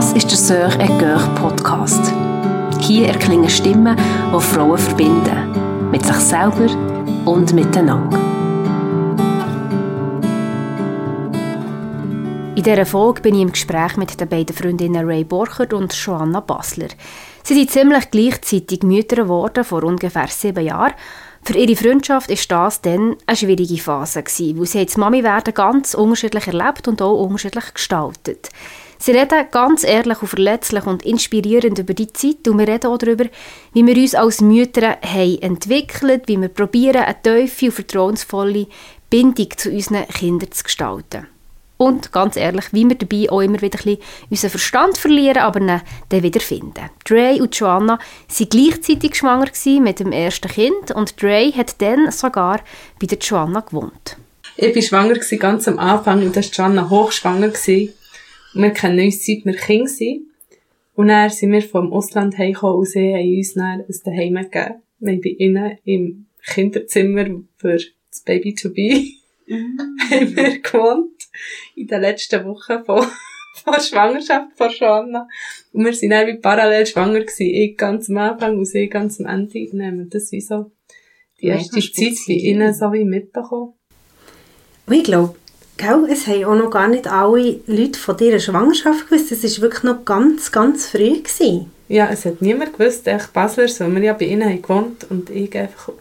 Das ist der Sœur et Coeur Podcast. Hier erklingen Stimmen, die Frauen verbinden. Mit sich selber und miteinander. In dieser Folge bin ich im Gespräch mit den beiden Freundinnen Ray Borchert und Joanna Basler. Sie sind ziemlich gleichzeitig Mütter geworden, vor ungefähr sieben Jahren. Für ihre Freundschaft war das dann eine schwierige Phase, gewesen, sie das Mami-Werden ganz unterschiedlich erlebt und auch unterschiedlich gestaltet. Sie reden ganz ehrlich und verletzlich und inspirierend über die Zeit und wir reden auch darüber, wie wir uns als Mütter haben entwickelt, wie wir probieren, eine tiefe und vertrauensvolle Bindung zu unseren Kindern zu gestalten. Und ganz ehrlich, wie wir dabei auch immer wieder ein bisschen unseren Verstand verlieren, aber ihn dann wieder finden. Dre und Joanna waren gleichzeitig schwanger mit dem ersten Kind und Dre hat dann sogar bei der Joanna gewohnt. Ich war schwanger ganz am Anfang und da war Joanna hochschwanger. Und wir kennen uns seit wir Kind sind. Und dann sind wir vom Ausland heimgekommen und sie haben uns dann ein Daheim gegeben. Wir haben bei ihnen im Kinderzimmer für das Baby to be mm. haben wir gewohnt in den letzten Wochen von, von Schwangerschaft von Joanna. Und wir sind dann wie parallel schwanger gewesen. Ich ganz am Anfang und sie ganz am Ende. Und haben das wie so die erste Zeit bei ihnen so wie mitbekommen. Und ich glaube, es haben auch noch gar nicht alle Leute von dieser Schwangerschaft gewusst. Es war wirklich noch ganz, ganz früh. Gewesen. Ja, es hat niemand gewusst. Echt Basler, weil wir ja bei ihnen haben gewohnt und ich einfach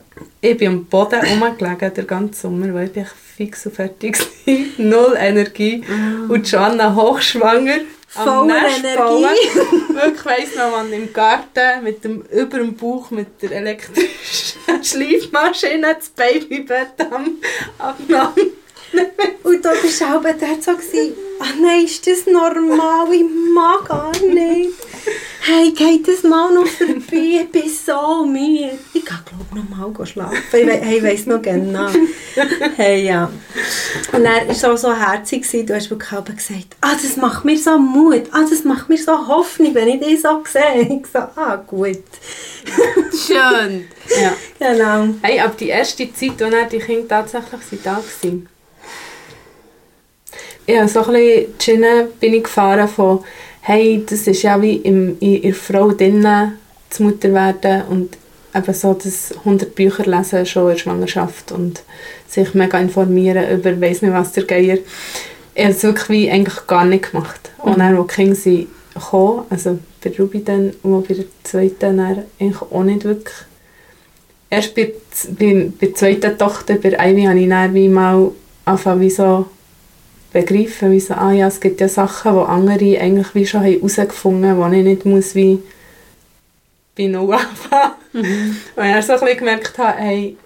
ich bin am Boden rumgelegen den ganzen Sommer, weil ich fix und fertig war. Null Energie. Mm. Und Joanna hochschwanger. Voll Energie. Wirklich weiss noch, man im Garten mit dem, über dem Bauch mit der elektrischen Schleifmaschine das Babybett am abgenommen. und da bist du auch dort so, ach nein, ist das normal? Ich mag gar nicht hey, geht das mal noch vorbei? Ich bin so müde. Ich kann glaube noch mal schlafen. Ich, we hey, weiss noch genau. Hey, ja. Und er war so, so herzig. Du hast wirklich gesagt, ah, das macht mir so Mut. Ah, das macht mir so Hoffnung, wenn ich dich so sehe. Ich so, ah, gut. Schön. Ja. Genau. Hey, ab die erste Zeit, als die Kinder tatsächlich da waren, ja, so ein bisschen Schiene bin ich gefahren von hey, das ist ja wie im, in ihrer Frau drinnen, zu Mutter werden und eben so das 100 Bücher lesen schon in der Schwangerschaft und sich mega informieren über weiss nicht was der Geier. Ich habe es wirklich wie eigentlich gar nicht gemacht. Mhm. Und dann, als die Kinder sind gekommen, also bei Ruby dann und bei der zweiten dann eigentlich auch nicht wirklich. Erst bei, bei, bei der zweiten Tochter, bei Ivy, habe ich dann wie mal angefangen, wie so begreifen, wie so, ah ja, es gibt ja Sachen, die andere eigentlich wie schon herausgefunden haben, die ich nicht muss wie bei Null anfangen. Mhm. Und ich so ein bisschen gemerkt habe, hey,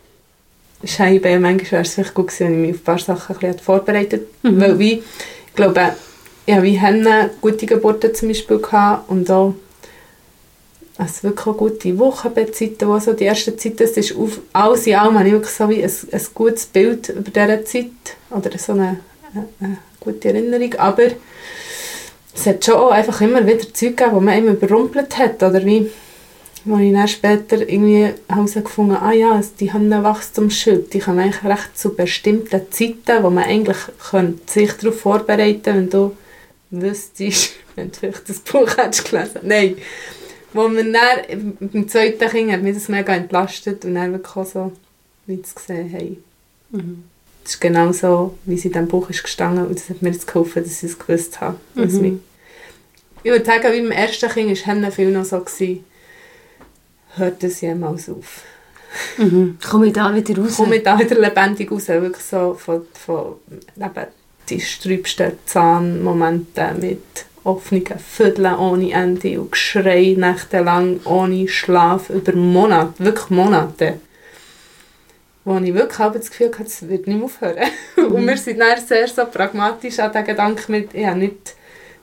Scheibe, manchmal wäre es vielleicht gut gewesen, wenn ich mich auf ein paar Sachen ein bisschen vorbereitet mhm. Weil wie, ich glaube, habe wie Henne gute Geburten zum Beispiel gehabt und auch also wirklich gute Wochenbettzeiten, wo so die erste Zeit, das ist auf, alles in allem habe ich wirklich so wie ein, ein gutes Bild über diese Zeit oder so eine eine gute Erinnerung, aber es hat schon auch einfach immer wieder Zeug gegeben, die man immer überrumpelt hat, oder wie, wo ich dann später irgendwie herausgefunden ah ja, die haben einen Wachstumsschub, die kommen eigentlich recht zu bestimmten Zeiten, wo man eigentlich sich darauf vorbereiten könnte, wenn du wüsstest, wenn du vielleicht das Buch hättest gelesen. Nein. Wo man dann, beim zweiten Kind hat mich das mega entlastet und dann wirklich auch so, wie zu sehen, hey, mhm das ist genau so, wie sie in diesem Buch ist gestanden und das hat mir jetzt geholfen, dass ich es gewusst habe. Mhm. Ich würde sagen, wie beim ersten Kind war es viel noch so, gewesen, hört es jemals auf. Mhm. Komme ich da wieder raus? Komme ich da wieder lebendig raus, wirklich so von, von eben die sträubsten Zahnmomente mit offenen Vierteln ohne Ende und Geschrei nächtelang ohne Schlaf über Monate, wirklich Monate wo ich wirklich das Gefühl hatte, es wird nicht mehr aufhören. Mhm. Und wir sind dann sehr so pragmatisch an den Gedanken mit, ich habe nicht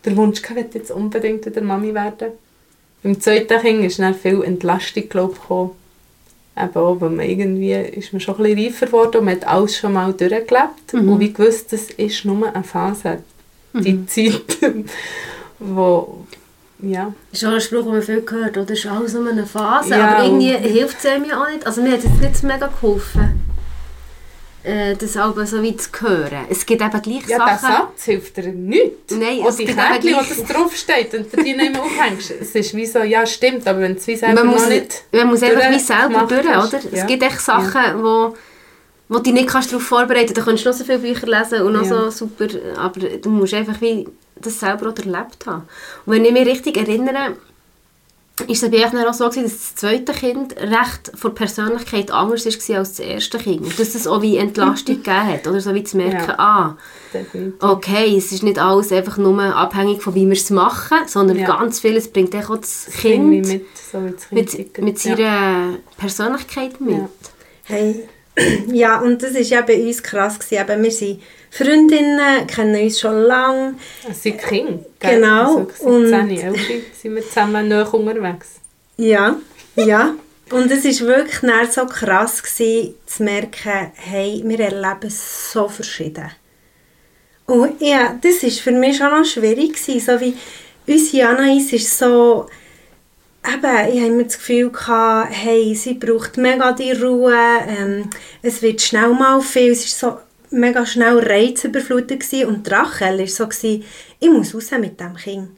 den Wunsch gehabt, jetzt unbedingt wieder Mami werden. Im zweiten Kind ist dann viel Entlastung, glaube ich, gekommen. Eben auch, weil man irgendwie ist man schon ein bisschen reifer geworden und man hat alles schon mal durchgelebt. Mhm. Und wie gewusst, das ist nur eine Phase. Die mhm. Zeit, wo, ja. Das ist auch ein Spruch, den man viel gehört, oder? Das ist alles nur eine Phase, ja, aber irgendwie hilft es einem ja auch nicht. Also mir hat es nicht mega geholfen. äh, das aber so wie zu hören. Es gibt eben gleich Ja, der Sachen... Satz hilft dir nichts. Nein, Und es die gibt Kärtchen, eben wo gleich- das draufsteht und du die nicht mehr aufhängst, es ist wie so, ja stimmt, aber wenn du es wie selber man muss, nicht... man muss einfach wie selber durch, oder? Ja. Es gibt echt Sachen, wo, wo du dich nicht kannst darauf vorbereiten kannst. Du kannst noch so viele Bücher lesen und noch Ja. so super, aber du musst einfach wie das selber auch erlebt haben. Und wenn ich mich richtig erinnere, ist es bei euch auch so gewesen, dass das zweite Kind recht von der Persönlichkeit anders war als das erste Kind. Und dass es auch wie Entlastung gegeben hat, oder so wie zu merken, Ja. ah, okay, es ist nicht alles einfach nur abhängig von wie wir es machen, sondern Ja. ganz vieles bringt auch das Irgendwie Kind mit, so das mit, mit Ja. seiner Persönlichkeit mit. Ja. Hey, ja, und das war ja bei uns krass. Gewesen. Eben, wir sind Freundinnen, kennen uns schon lange. Es sind Kinder. gell? Genau, Also, und- 17, 11 sind wir zusammen nahe unterwegs. Ja, ja. Und es war wirklich dann so krass gewesen, zu merken, hey, wir erleben so verschieden. Und ja, das war für mich schon noch schwierig. Gewesen, so wie unsere Anais ist so... Eben, ich habe immer das Gefühl gehabt, hey, sie braucht mega die Ruhe, ähm, es wird schnell mal viel, es ist so mega schnell reizüberflutet gewesen. und die Rachel war so, gewesen, ich muss raus mit dem Kind.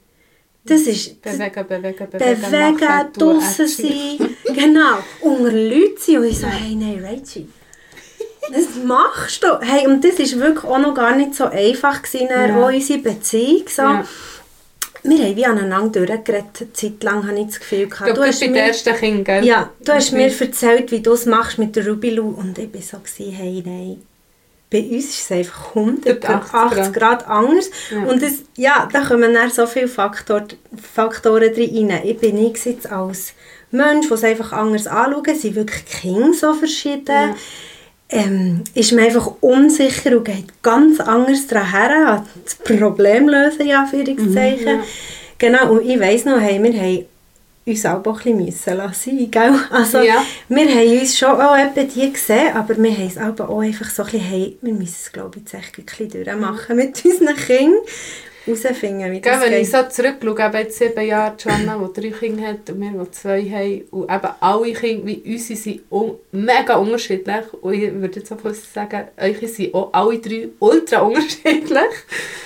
Das ist, Bewegen, bewegen, bewegen. bewegen, draussen sein, genau, unter Leuten sein und ich so, hey, nein, Rachel, was machst du? Hey, und das war wirklich auch noch gar nicht so einfach, gewesen, Ja. ja. unsere Beziehung, so. Ja. Wir haben wie aneinander durchgeredet, eine Zeit lang habe ich das Gefühl gehabt. glaube, bei den ersten Kindern, gell? ja, du hast mir erzählt, wie du es machst mit der Rubilu und ich war so, gewesen, hey, nein. Bei uns ist es einfach 180 180 Grad, anders. Ja. Und das, ja, da kommen dann so viele Faktor, Faktoren drin rein. Ich bin nicht jetzt als Mensch, der es einfach anders anschauen, sind wirklich Kinder so verschieden. Ähm, ist man einfach unsicher und geht ganz anders daran her, das Problem lösen, ja, Anführungszeichen. Genau, und ich weiss noch, hey, wir haben uns auch ein bisschen müssen lassen, gell? Also, Ja. wir haben uns schon auch etwa die gesehen, aber wir haben es auch einfach so ein bisschen, hey, wir müssen es, glaube ich, jetzt echt ein bisschen durchmachen mit unseren Kindern, herausfinden, wie Gell, das wenn geht. ich so zurückschaue, eben jetzt sieben Jahre, Joanna, die drei Kinder hat und wir, die zwei haben, und eben alle Kinder wie unsere sind un mega unterschiedlich und ich würde jetzt auch fast sagen, eure sind auch alle drei ultra unterschiedlich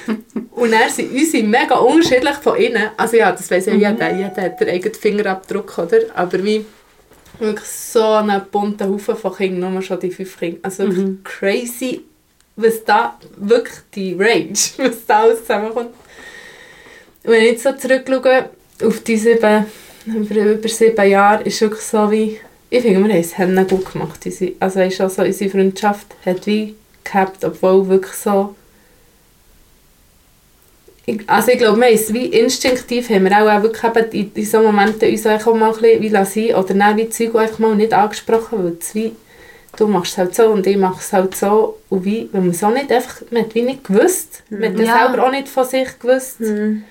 und dann sind unsere mega unterschiedlich von innen. Also ja, das weiss ja jeder, jeder hat den eigenen Fingerabdruck, oder? Aber wie wirklich so einen bunten Haufen von Kindern, nur schon die fünf Kinder. Also wirklich crazy, was da wirklich die Range, was da alles zusammenkommt. Und wenn ich jetzt so zurückschaue auf die sieben, über, über sieben Jahre, ist wirklich so wie, ich finde, wir haben es gut gemacht. Also weißt du, so, unsere Freundschaft hat wie gehabt, obwohl wirklich so also ich glaube, wir es wie instinktiv haben wir auch, auch wirklich eben in, in so Momenten uns auch mal ein bisschen wie lassen oder dann wie Zeug einfach mal nicht angesprochen, weil es wie, du machst es halt so und ich mache es halt so und wie, wenn man es auch nicht einfach, man hat wie nicht gewusst, man hat das Ja. selber auch nicht von sich gewusst. Mhm.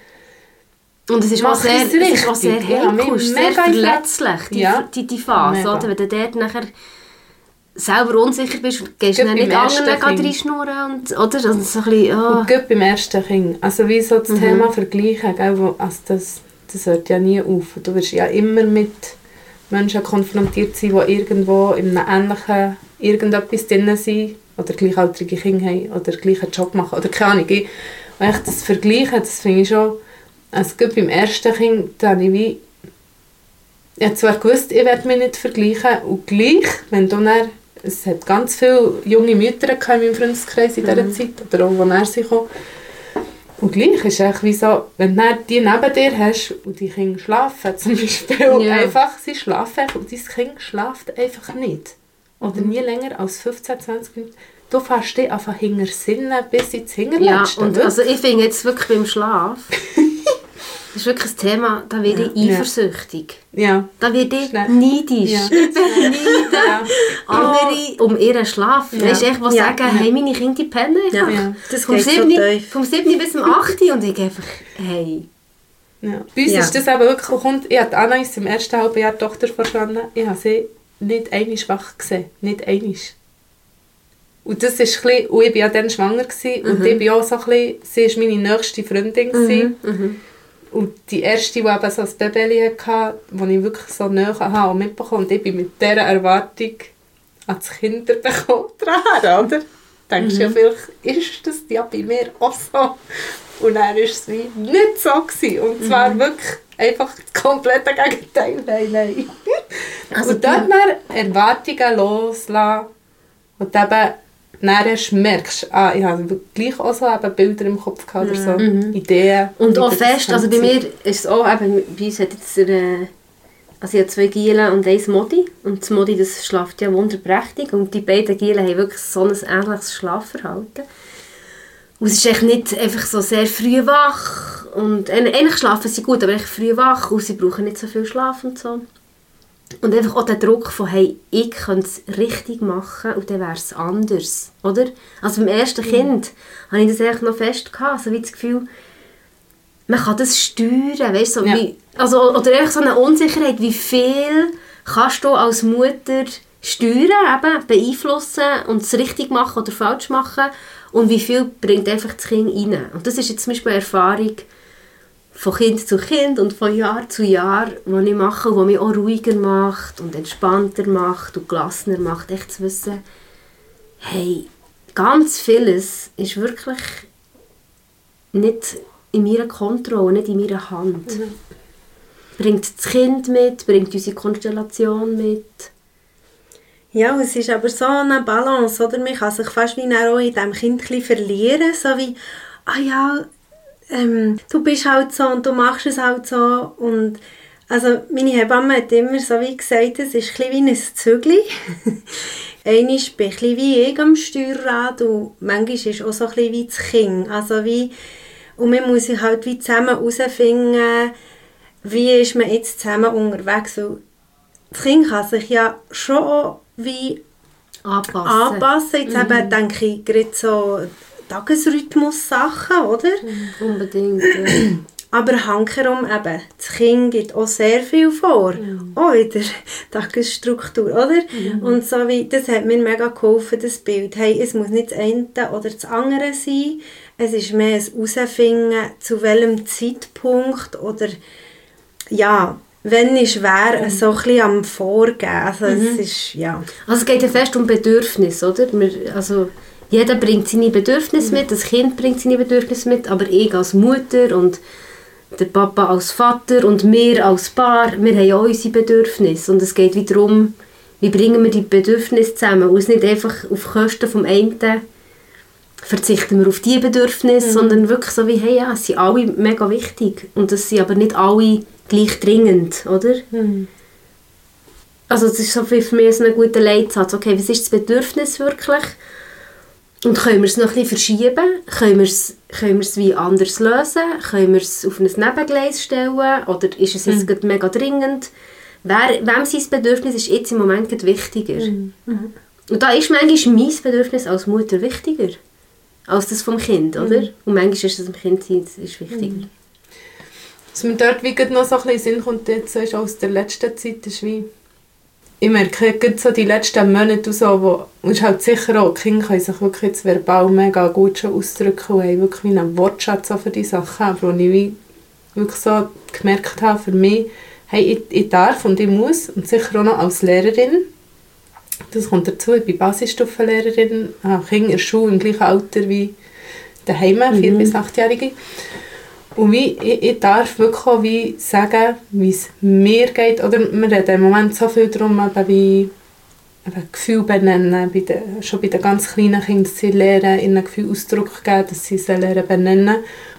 Und es ist, Mach auch sehr, es es ist auch sehr ist sehr verletzlich, die, Ja. die, die Phase. Mega. Oder? Wenn du dort nachher selber unsicher bist, gehst du Gerade dann nicht anderen reinschnurren. Und, oder? Also so ein bisschen, oh. Und gerade beim ersten Kind, also wie so das Mhm. Thema Vergleichen, gell, wo, also das, das hört ja nie auf. Du wirst ja immer mit Menschen konfrontiert sein, die irgendwo in einem ähnlichen irgendetwas drin sind oder gleichaltrige Kinder haben oder gleichen Job machen oder keine Ahnung. Ich- Und echt das Vergleichen, das finde ich schon, also gerade beim ersten Kind, da habe ich wie ich habe zwar gewusst, ich werde mich nicht vergleichen und gleich, wenn du dann, es hat ganz viele junge Mütter in meinem Freundeskreis in dieser Zeit, oder auch, wo er sie kam. Und gleich ist es wie so, wenn du die neben dir hast und die Kinder schlafen, zum Beispiel, Ja. einfach, sie schlafen einfach und dein Kind schlaft einfach nicht. Oder nie länger als 15, 20 Minuten. Du fährst dich einfach hinter Sinnen bis ins Ja, Hinterletzte. und also ich finde jetzt wirklich beim Schlaf, das ist wirklich ein Thema, da werde ich eifersüchtig. ja. Da werde ich Schnell. neidisch. Ja. Ich ja. Andere um ihren Schlaf. Ja. Weißt du, echt, die Ja. sagen, hey, meine Kinder pennen einfach. Ja, das Vom geht so 7. tief. vom 7. bis zum 8. und ich einfach, hey. Ja. Bei uns Ja. ist das aber wirklich, kommt, ich hatte Anna ist im ersten halben Jahr Tochter verstanden, ich habe sie nicht einmal schwach gesehen, nicht einmal. Und das ist ein bisschen, ich war ja dann schwanger gewesen, und ich bin auch so ein bisschen, sie war meine nächste Freundin gewesen. Mhm. Und die erste, die eben so ein Baby hatte, die ich wirklich so nahe habe und mitbekommen und ich bin mit dieser Erwartung ans Kinderbekommen dran, oder? Denkst du ja, vielleicht ist das ja bei mir auch so. Und dann war es wie nicht so. Gewesen. Und zwar wirklich einfach das komplette Gegenteil. Nein, nein. Also und dort dann Erwartungen loslassen und eben dann merkst, ah, ich habe gleich auch so eben Bilder im Kopf gehabt oder so, Ideen. Und auch fest, also bei mir ist es auch, eben, bei uns hat jetzt der, äh, also ich habe zwei Gielen und eins Modi und das Modi, das schlaft ja wunderprächtig und die beiden Gielen haben wirklich so ein ähnliches Schlafverhalten. Und es ist echt nicht einfach so sehr früh wach und äh, eigentlich schlafen sie gut, aber echt früh wach und sie brauchen nicht so viel Schlaf und so. Und einfach auch der Druck von, hey, ich könnte es richtig machen und dann wäre es anders, oder? Also beim ersten Kind habe ich das eigentlich noch fest gehabt, so wie das Gefühl, man kann das steuern, weißt du, so Ja. wie, also, oder einfach so eine Unsicherheit, wie viel kannst du als Mutter steuern, eben, beeinflussen und es richtig machen oder falsch machen und wie viel bringt einfach das Kind rein. Und das ist jetzt zum Beispiel eine Erfahrung von Kind zu Kind und von Jahr zu Jahr, die ich mache, die mich auch ruhiger macht und entspannter macht und gelassener macht, echt zu wissen, hey, ganz vieles ist wirklich nicht in meiner Kontrolle, nicht in meiner Hand. Bringt das Kind mit, bringt unsere Konstellation mit. Ja, es ist aber so eine Balance, oder? Man kann sich fast wie auch in diesem Kind verlieren, so wie, ah ja, ähm, du bist halt so und du machst es halt so und also meine Hebamme hat immer so wie gesagt, es ist ein wie ein Zügli. Einmal bin ich wie ich am Steuerrad und manchmal ist es auch so ein wie das Kind. Also wie, und man muss sich halt wie zusammen herausfinden, wie ist man jetzt zusammen unterwegs, weil das Kind kann sich ja schon auch wie Anpassen. anpassen. Jetzt eben denke ich gerade so Tagesrhythmus-Sachen, oder? Unbedingt. Ja. Aber hankerum eben, das Kind gibt auch sehr viel vor, auch in der Tagesstruktur, oder? Und so wie, das hat mir mega geholfen, das Bild. Hey, es muss nicht das eine oder das andere sein, es ist mehr ein Herausfinden, zu welchem Zeitpunkt oder ja, wenn ist wer so ein bisschen am Vorgehen. Also es ist, ja. Also es geht ja fest um Bedürfnis, oder? Wir, also jeder bringt seine Bedürfnisse mit, das Kind bringt seine Bedürfnisse mit, aber ich als Mutter und der Papa als Vater und wir als Paar, wir haben auch unsere Bedürfnisse und es geht wieder darum, wie bringen wir die Bedürfnisse zusammen und es nicht einfach auf Kosten vom einen verzichten wir auf die Bedürfnisse, sondern wirklich so wie, hey, ja, es sind alle mega wichtig und es sind aber nicht alle gleich dringend, oder? Also es ist so für mich so ein guter Leitsatz. Okay, was ist das Bedürfnis wirklich? Und können wir es noch ein bisschen verschieben? Können wir es, können wir es wie anders lösen? Können wir es auf ein Nebengleis stellen? Oder ist es jetzt gerade mega dringend? Wer, wem sein Bedürfnis ist jetzt im Moment gerade wichtiger? Und da ist manchmal mein Bedürfnis als Mutter wichtiger als das vom Kind, oder? Und manchmal ist es dem Kind sein- ist wichtiger. Was mir dort wie noch so ein bisschen Sinn kommt, jetzt so ist aus der letzten Zeit, ist wie, ich merke gerade so die letzten Monate so, wo, ist halt sicher auch, die Kinder können sich wirklich jetzt verbal mega gut schon ausdrücken und haben wirklich einen Wortschatz auch für die Sachen, aber wo ich wirklich so gemerkt habe für mich, hey, ich, ich darf und ich muss, und sicher auch noch als Lehrerin, das kommt dazu, ich bin Basisstufenlehrerin, habe Kinder in der Schule im gleichen Alter wie daheim, 4- bis 8-Jährige. Und wie, ich, ich darf wirklich auch wie sagen, wie es mir geht. Oder wir reden im Moment so viel darum, eben wie eben Gefühl benennen, bei den, schon bei den ganz kleinen Kindern, dass sie lernen, ihnen Gefühl Ausdruck geben, dass sie sie lernen benennen.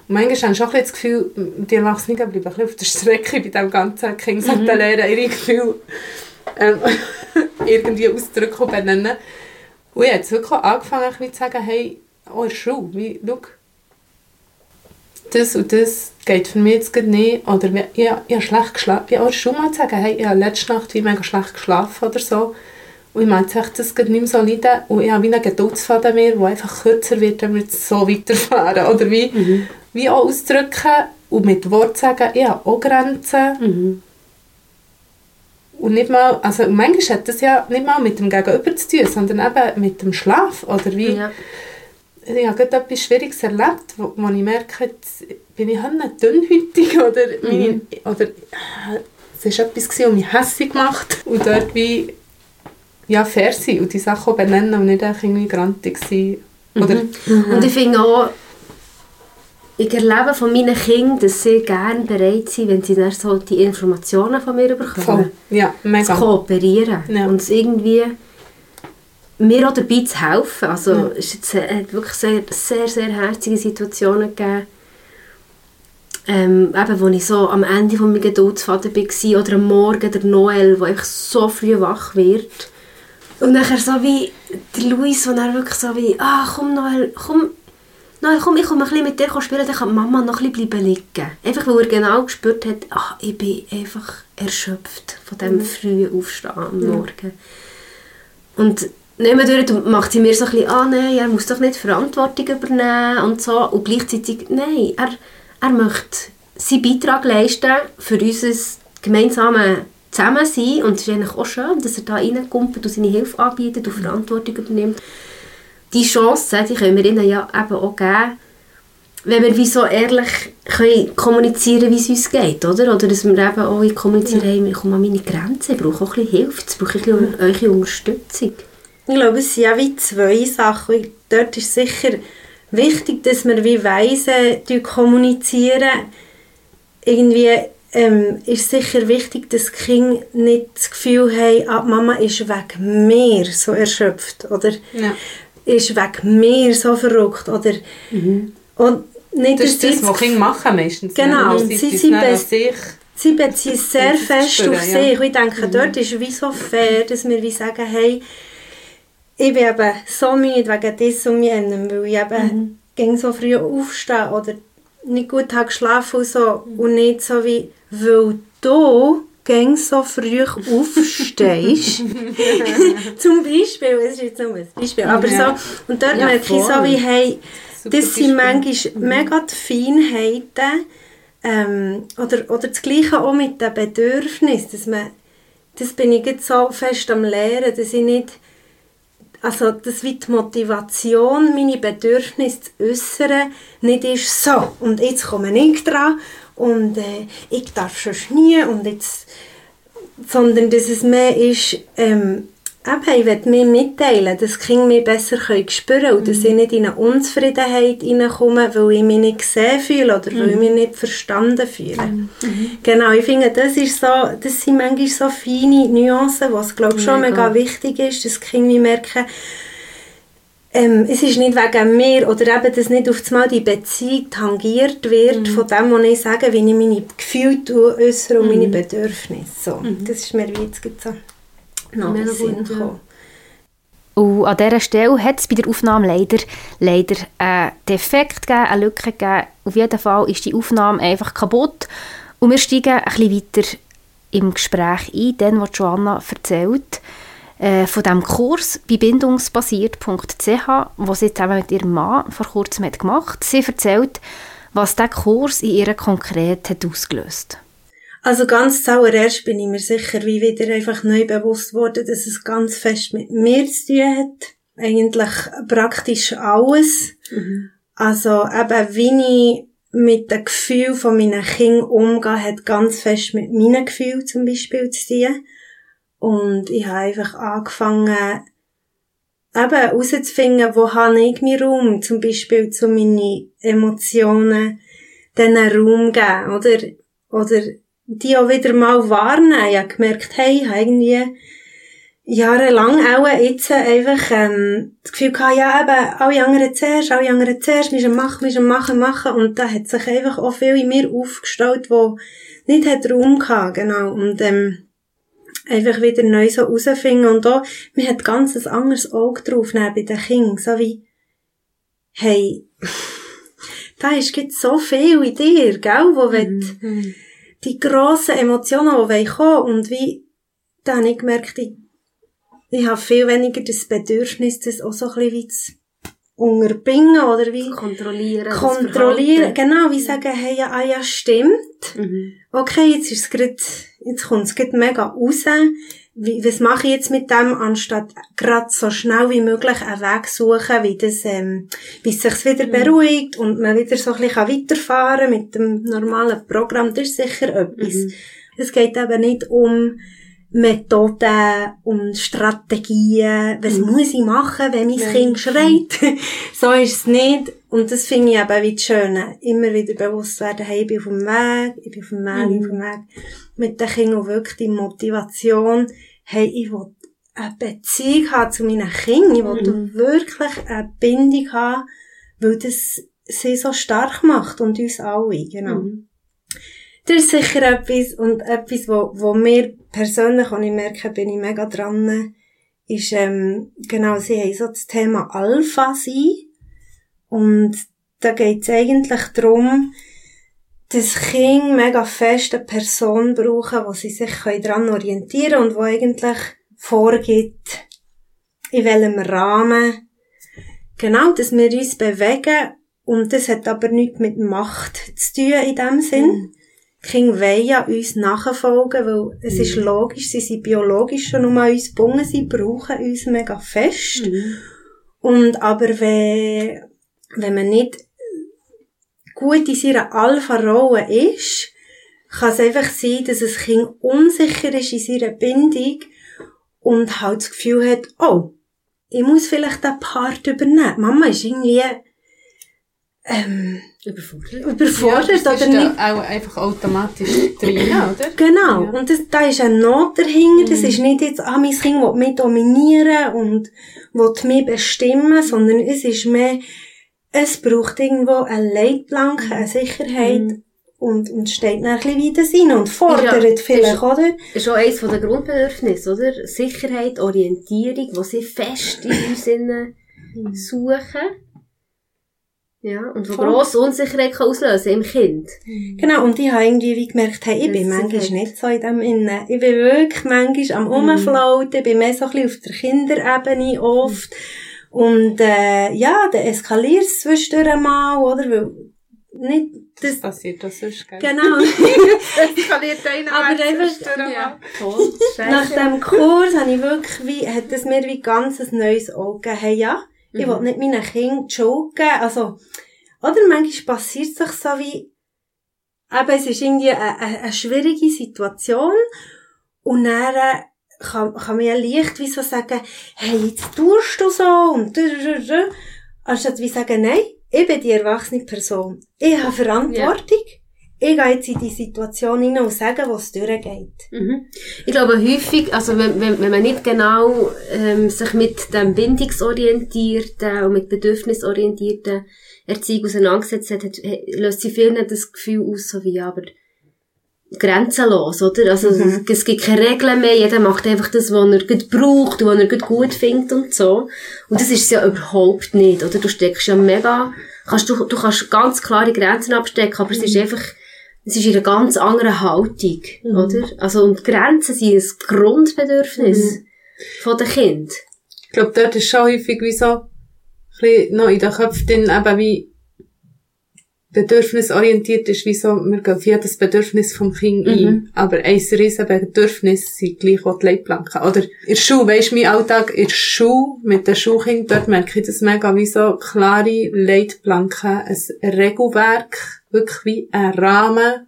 Und manchmal habe ich schon ein das Gefühl, die Erwachsenen bleiben ein bisschen auf der Strecke bei dem ganzen Kind sollten lernen, ihre Gefühle ähm, irgendwie ausdrücken und benennen. Und ich habe jetzt wirklich angefangen zu sagen, hey, oh, Schule, wie, schau, das und das geht für mich jetzt gerade nicht. Oder ich, ich habe schlecht geschlafen. Ich habe auch schon mal zu sagen, hey, ich habe letzte Nacht wie mega schlecht geschlafen oder so. Und ich meine, das geht nicht mehr so leiden. Und ich habe wie einen Geduldsfaden mehr, der einfach kürzer wird, wenn wir jetzt so weiterfahren. Oder wie, wie auch ausdrücken und mit Wort sagen, ich habe auch Grenzen. Und nicht mal, also manchmal hat das ja nicht mal mit dem Gegenüber zu tun, sondern eben mit dem Schlaf. Oder wie, Ja. Ich habe gerade etwas Schwieriges erlebt, wo, wo ich merke, jetzt bin ich halt nicht dünnhütig oder, meine, oder äh, es war etwas, das mich hässlich gemacht Und dort wie ja, fair sein und die Sachen benennen und nicht einfach irgendwie grantig sein. Oder, Mhm. Und ich finde auch, ich erlebe von meinen Kindern, dass sie gerne bereit sind, wenn sie dann so die Informationen von mir bekommen, voll. Ja, zu mega. kooperieren Ja. und es irgendwie mir auch dabei zu helfen. Also es jetzt, äh, hat wirklich sehr, sehr, sehr herzige Situationen gegeben, ähm, eben, wo ich so am Ende von meinem Geduldsfaden war oder am Morgen der Noel, wo einfach so früh wach wird. Und nachher so wie der Luis, wo dann wirklich so wie, ah komm Noel, komm, Noel, komm, ich komme ein bisschen mit dir spielen, dann kann Mama noch ein bisschen bleiben liegen. Einfach weil er genau gespürt hat, ach, ich bin einfach erschöpft von diesem frühen Aufstehen am Morgen. Und nebenbei macht sie mir so ein bisschen, ah nein, er muss doch nicht Verantwortung übernehmen und so. Und gleichzeitig, nein, er, er möchte seinen Beitrag leisten für unser gemeinsames Zusammensein. Und es ist eigentlich auch schön, dass er da reinkommt und seine Hilfe anbietet und Verantwortung übernimmt. Die Chance, die können wir ihnen ja eben auch geben, wenn wir wie so ehrlich können kommunizieren wie es uns geht, oder? Oder dass wir eben auch kommunizieren, hey, ich komme an meine Grenzen, ich brauche auch ein bisschen Hilfe, jetzt brauche ich ein bisschen eure Unterstützung. Ich glaube, es sind ja wie zwei Sachen. Und Dort ist sicher wichtig, dass wir wie weise die kommunizieren. Irgendwie ähm, ist sicher wichtig, dass die Kinder nicht das Gefühl haben, ah, die Mama ist wegen mir so erschöpft oder Ja. ist wegen mir so verrückt oder und nicht, Das ist dass das, sie was Kinder machen meistens. Genau, ne? sie sie auf best- sich. Sie beziehen sehr fest spüren, auf ja. sich. Und ich denke, dort ist wie so fair, dass wir wie sagen, hey, ich bin eben so müde wegen des und jenem, weil ich eben mhm. so früh aufstehe oder nicht gut habe geschlafen und so. Und nicht so wie, weil du gäng so früh aufstehst. Zum Beispiel, es ist jetzt nur ein Beispiel, aber Ja. so, und dort Ja, merke ich so wie, hey, Super das sind Beispiel. manchmal mega die Feinheiten, ähm, oder, oder das Gleiche auch mit den Bedürfnissen, dass man, das bin ich jetzt so fest am Lehren, dass ich nicht, also das wie die Motivation, meine Bedürfnisse zu äußern, nicht ist so, und jetzt komme ich dran, und äh, ich darf schon nie, und jetzt, sondern dass es mehr ist, ähm, eben, ich will mir mitteilen, dass die Kinder mich besser können spüren können und dass ich nicht in eine Unzufriedenheit hineinkomme, weil ich mich nicht gesehen fühle oder weil ich mich nicht verstanden fühle. Genau, ich finde, das, ist so, das sind manchmal so feine Nuancen, was glaube ich schon Mega. mega wichtig ist, dass die Kinder merken, ähm, es ist nicht wegen mir oder eben, dass nicht auf einmal die Beziehung tangiert wird von dem, was ich sage, wie ich meine Gefühle äußere und meine Bedürfnisse. So, Das ist mir gerade so noch Sinn gekommen. Und an dieser Stelle hat es bei der Aufnahme leider, leider einen Defekt gegeben, eine Lücke gegeben. Auf jeden Fall ist die Aufnahme einfach kaputt. Und wir steigen ein bisschen weiter im Gespräch ein, dann, was Joanna erzählt, äh, von dem Kurs bei bindungsbasiert.ch, den sie zusammen mit ihrem Mann vor kurzem hat gemacht Sie erzählt, was der Kurs in ihr konkret hat ausgelöst Also ganz zuallererst bin ich mir sicher wie wieder einfach neu bewusst worden, dass es ganz fest mit mir zu tun hat. Eigentlich praktisch alles. Also eben, wie ich mit den Gefühlen von meinen Kindern umgehe, hat ganz fest mit meinen Gefühlen zum Beispiel zu tun. Und ich habe einfach angefangen, eben herauszufinden, wo habe ich meinen Raum, zum Beispiel zu meinen Emotionen, diesen Raum geben, oder, oder die auch wieder mal warnen. Ich habe gemerkt, hey, ich habe irgendwie jahrelang auch jetzt einfach ähm, das Gefühl gehabt, ja eben, alle anderen zuerst, alle anderen zuerst, wir müssen machen, wir müssen machen, machen. Und da hat sich einfach auch viel in mir aufgestellt, wo nicht hat Raum gehabt, genau. Und ähm, einfach wieder neu so herausfinden. Und auch, man hat ganz ein anderes Auge drauf, neben bei den Kindern. So wie, hey, da ist so viel in dir, gell, wo mhm. Die grossen Emotionen, die kommen und wie, da habe ich gemerkt, ich, ich habe viel weniger das Bedürfnis, das auch so ein bisschen wie zu unterbringen oder wie Kontrollieren. kontrollieren, genau, wie sagen, hey, ja, ah, ja, stimmt. Mhm. Okay, jetzt ist es grad, jetzt kommt es mega raus. Wie, was mache ich jetzt mit dem, anstatt grad so schnell wie möglich einen Weg suchen, wie das, ähm, bis sich's wieder beruhigt und man wieder so ein bisschen weiterfahren kann mit dem normalen Programm. Das ist sicher etwas. Es geht eben nicht um Methoden und Strategien, was Mhm. muss ich machen, wenn mein Nein. Kind schreit. so ist es nicht. Und das finde ich eben wie das Schöne. Immer wieder bewusst werden, hey, ich bin auf dem Weg, ich bin auf dem Weg, ich bin auf dem Weg. Mit den Kindern wirklich die Motivation, hey, ich will eine Beziehung haben zu meinen Kindern. Ich will wirklich eine Bindung haben, weil das sie so stark macht und uns alle, genau. Mhm. Das ist sicher etwas, und etwas, wo, wo mir persönlich, und ich merke, bin ich mega dran, ist, ähm, genau, sie haben so das Thema Alpha sein. Und da geht es eigentlich darum, dass Kinder mega fest eine Person brauchen, wo sie sich daran orientieren können und wo eigentlich vorgibt, in welchem Rahmen, genau, dass wir uns bewegen. Und das hat aber nichts mit Macht zu tun in dem Sinn. Die Kinder wollen ja uns nachfolgen, weil es ist logisch, sie sind biologisch schon um an uns gebunden, sie brauchen uns mega fest. Und aber wenn, wenn man nicht gut in seiner Alpha-Rolle ist, kann es einfach sein, dass ein Kind unsicher ist in seiner Bindung und halt das Gefühl hat, oh, ich muss vielleicht den Part übernehmen. Mama ist irgendwie ähm, Überfordert. überfordert ist oder nicht auch einfach automatisch drin, oder? Genau. Ja. Und das, da ist eine Not dahinter. Das ist nicht jetzt, ah, mein Kind will mich dominieren und will mich bestimmen, sondern es ist mehr, es braucht irgendwo eine Leitplanke, eine Sicherheit und, und steht dann ein bisschen wieder rein und fordert Ja, vielleicht, ist- oder? Das ist auch eines der Grundbedürfnisse, oder? Sicherheit, Orientierung, die sie fest in uns innen suchen. Ja, und Voll. grosse Unsicherheit kann auslösen im Kind. Genau, und ich habe irgendwie wie gemerkt, hey, ich bin Das manchmal Sicherheit. nicht so in dem Innen. Ich bin wirklich manchmal am Rumflauten, ich bin mehr so ein bisschen auf der Kinderebene oft. Und, äh, ja, dann eskaliert es zwischendurch mal, oder? Weil, nicht, das, Das passiert das sonst, gell? genau. Eskaliert einer Aber einfach- ja. Voll. Nach dem Kurs habe ich wirklich wie, hat es mir wie ganz ein neues Auge gegeben. Hey, ja, ich will nicht meinen Kindern geben. Also, oder manchmal passiert es sich so wie, eben, es ist irgendwie eine, eine, eine schwierige Situation und dann äh, kann, kann man ja leicht wie so sagen, hey, jetzt tust du so und. Anstatt wie sagen, nein, ich bin die erwachsene Person. Ich habe Verantwortung. Ich gehe jetzt in die Situation hinein und sage, was durchgeht. Mhm. Ich glaube häufig, also wenn, wenn, wenn man nicht genau ähm, sich mit dem bindungsorientierten und mit bedürfnisorientierten Erziehung auseinandergesetzt hat, löst sie vielen das Gefühl aus, so wie, ja, aber grenzenlos, oder? Also Mhm. es gibt keine Regeln mehr, jeder macht einfach das, was er gut braucht und was er gut gut findet und so. Und das ist es ja überhaupt nicht, oder? Du steckst ja mega, kannst, du, du kannst ganz klare Grenzen abstecken, aber es ist einfach, es ist in einer ganz anderen Haltung, oder? Also, und Grenzen sind ein Grundbedürfnis von den Kind. Ich glaube, dort ist schon häufig wie so, ein bisschen noch in den Köpfen drin, eben wie bedürfnisorientiert ist, wie so, wir gehen auf jedes Bedürfnis vom Kind ein. Aber ein riesen Bedürfnis sind gleich auch die Leitplanken. Oder in der Schule, weisst du, mein Alltag in der Schule, mit den Schulkindern, dort merke ich das mega wie so klare Leitplanken, ein Regelwerk, wirklich wie ein Rahmen,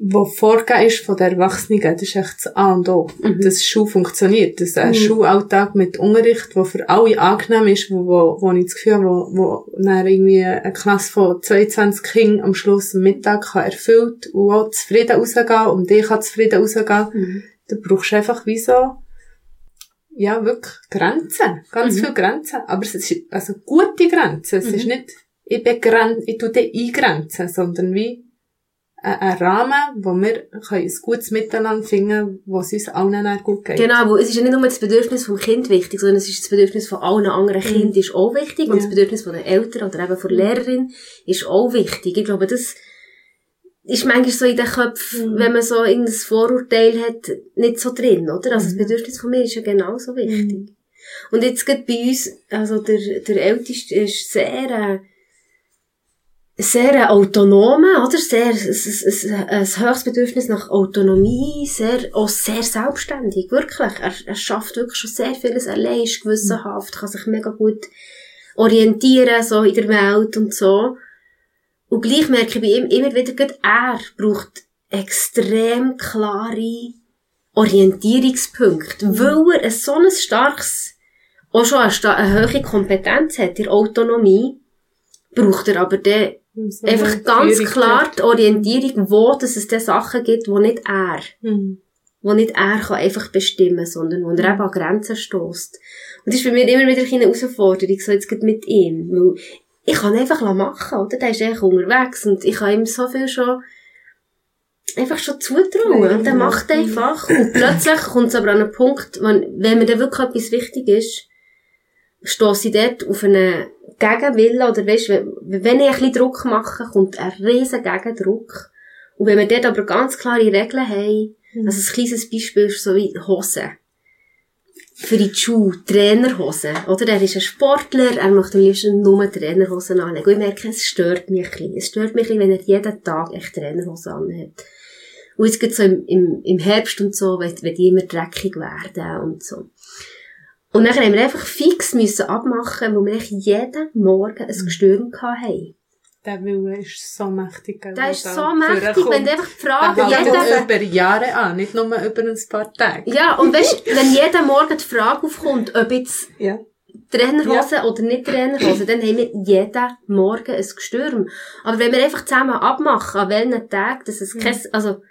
wo vorgegeben ist von der Erwachsenen, das ist echt das A und O. Dass Schule funktioniert. Dass ein Schulalltag mit Unterricht, der für alle angenehm ist, wo, wo, wo ich das Gefühl habe, wo, wo dann irgendwie eine Klasse von 22 Kindern am Schluss am Mittag kann erfüllt und auch zufrieden rausgehen und ich kann zufrieden rausgehen. Da brauchst du einfach wie so, ja, wirklich Grenzen. Ganz viele Grenzen. Aber es ist, also gute Grenzen. Es ist nicht, ich begrenze, ich tu dich eingrenzen, sondern wie, ein ein Rahmen, wo wir können ein gutes Miteinander finden wo es uns allen gut geht. Genau, weil es ist ja nicht nur das Bedürfnis vom Kind wichtig, sondern es ist das Bedürfnis von allen anderen Kindern ist auch wichtig und Ja. das Bedürfnis von den Eltern oder eben von der Lehrerin ist auch wichtig. Ich glaube, das ist manchmal so in den Köpfen, wenn man so irgendein Vorurteil hat, nicht so drin, oder? Also das Bedürfnis von mir ist ja genauso wichtig. Und jetzt geht bei uns, also der, der Älteste ist sehr, äh, sehr autonomer, oder? Sehr, ein, ein, ein höchstes Bedürfnis nach Autonomie, sehr, auch sehr selbstständig, wirklich. Er, er schafft wirklich schon sehr vieles allein, ist gewissenhaft, kann sich mega gut orientieren, so in der Welt und so. Und gleich merke ich bei ihm immer wieder, gerade er braucht extrem klare Orientierungspunkt. Weil er ein so ein starkes, auch schon eine, eine hohe Kompetenz hat in Autonomie, braucht er aber dann So einfach eine ganz Führung klar die Orientierung, wo dass es dann Sachen gibt, die nicht er, Mhm. wo nicht er kann einfach bestimmen, sondern wo er eben an Grenzen stößt. Und das ist für mich immer wieder eine Herausforderung, so jetzt mit ihm. Weil ich kann einfach machen, oder? Der ist einfach unterwegs und ich kann ihm so viel schon einfach schon zutrauen. Und er ja. macht einfach. Und plötzlich kommt es aber an einen Punkt, wenn, wenn mir dann wirklich etwas wichtig ist, stosse ich dort auf Gegenwillen, oder weisst, wenn, wenn ich ein bisschen Druck mache, kommt ein riesen Gegendruck. Und wenn wir dort aber ganz klare Regeln haben, also ein kleines Beispiel ist so wie Hosen. Für die Schuhe, Trainerhosen. Oder er ist ein Sportler, er möchte am liebsten nur Trainerhosen anlegen. Und ich merke, es stört mich ein bisschen. Es stört mich ein bisschen, wenn er jeden Tag echt Trainerhosen anhat. Und jetzt geht's so im, im, im Herbst und so, wenn, wenn die immer dreckig werden und so. Und dann haben wir einfach fix müssen abmachen, wo wir jeden Morgen ein Gestürm hatten. Der Wille ist so mächtig. Der ist so mächtig, wenn du einfach die Frage, jeden, über Jahre an, nicht nur über ein paar Tage. ja, und weißt, wenn jeden Morgen die Frage aufkommt, ob jetzt Ja. Trainerhose oder nicht Trainerhose, dann haben wir jeden Morgen ein Gestürm. Aber wenn wir einfach zusammen abmachen, an welchen Tagen, dass es kein, also,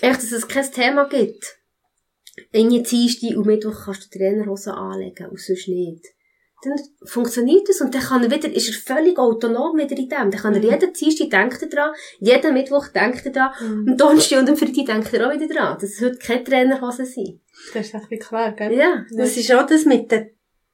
echt, dass es kein Thema gibt. Irgendwie Dienstag und Mittwoch kannst du Trainerhose anlegen und sonst nicht. Dann funktioniert das und dann kann er wieder, ist er völlig autonom wieder in dem. Dann kann er jeden Dienstag denkt er dran, jeden Mittwoch denkt er dran, und Donnerstag und am Freitag denkt er auch wieder dran. Das sollte keine Trainerhose sein. Das ist echt klar, gell? Ja. Das ist auch das mit den,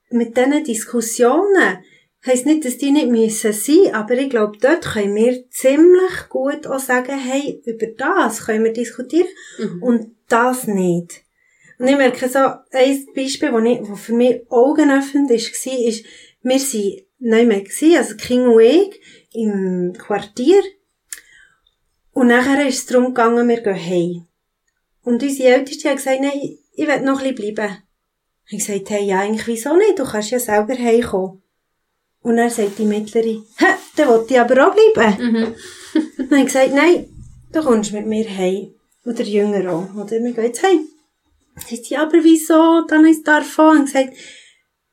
mit diesen Diskussionen. Heisst nicht, dass die nicht müssen sein, aber ich glaube, dort können wir ziemlich gut auch sagen, hey, über das können wir diskutieren Mhm. und das nicht. Und ich merke so, ein Beispiel, das ich, das für mich augenöffnend war, ist, wir waren neu mehr gewesen, also King und ich, im Quartier. Und nachher ist es darum gegangen, wir gehen heim. Und unsere Älteste hat gesagt, nein, ich will noch ein bisschen bleiben. Ich habe gesagt, hey, ja, eigentlich wieso nicht? Du kannst ja selber heimkommen. Und dann sagt die Mittlere, hä, dann will ich aber auch bleiben. Mhm. Dann habe ich gesagt, nein, du kommst mit mir heim. Und der Jünger auch. Oder wir gehen jetzt heim. Sagt sie, ja, aber wieso? Dann ist es davon. Und ich gesagt,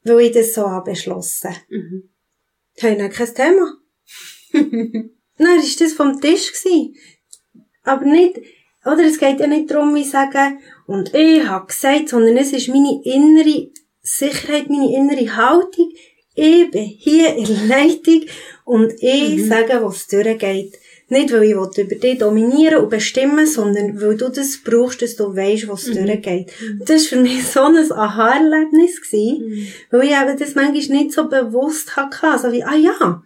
weil ich das so habe beschlossen. Mhm. Ich dann kein Thema. Dann war das vom Tisch. Gewesen. Aber nicht, oder es geht ja nicht darum, wie ich sage, und ich habe gesagt, sondern es ist meine innere Sicherheit, meine innere Haltung. Ich bin hier in Leitung und ich sage, was durchgeht. Nicht, weil ich über dich dominieren und bestimmen sondern weil du das brauchst, dass du weißt, was durchgeht. Und das war für mich so ein Aha-Erlebnis, gewesen, weil ich eben das manchmal nicht so bewusst hatte. So wie, ah ja,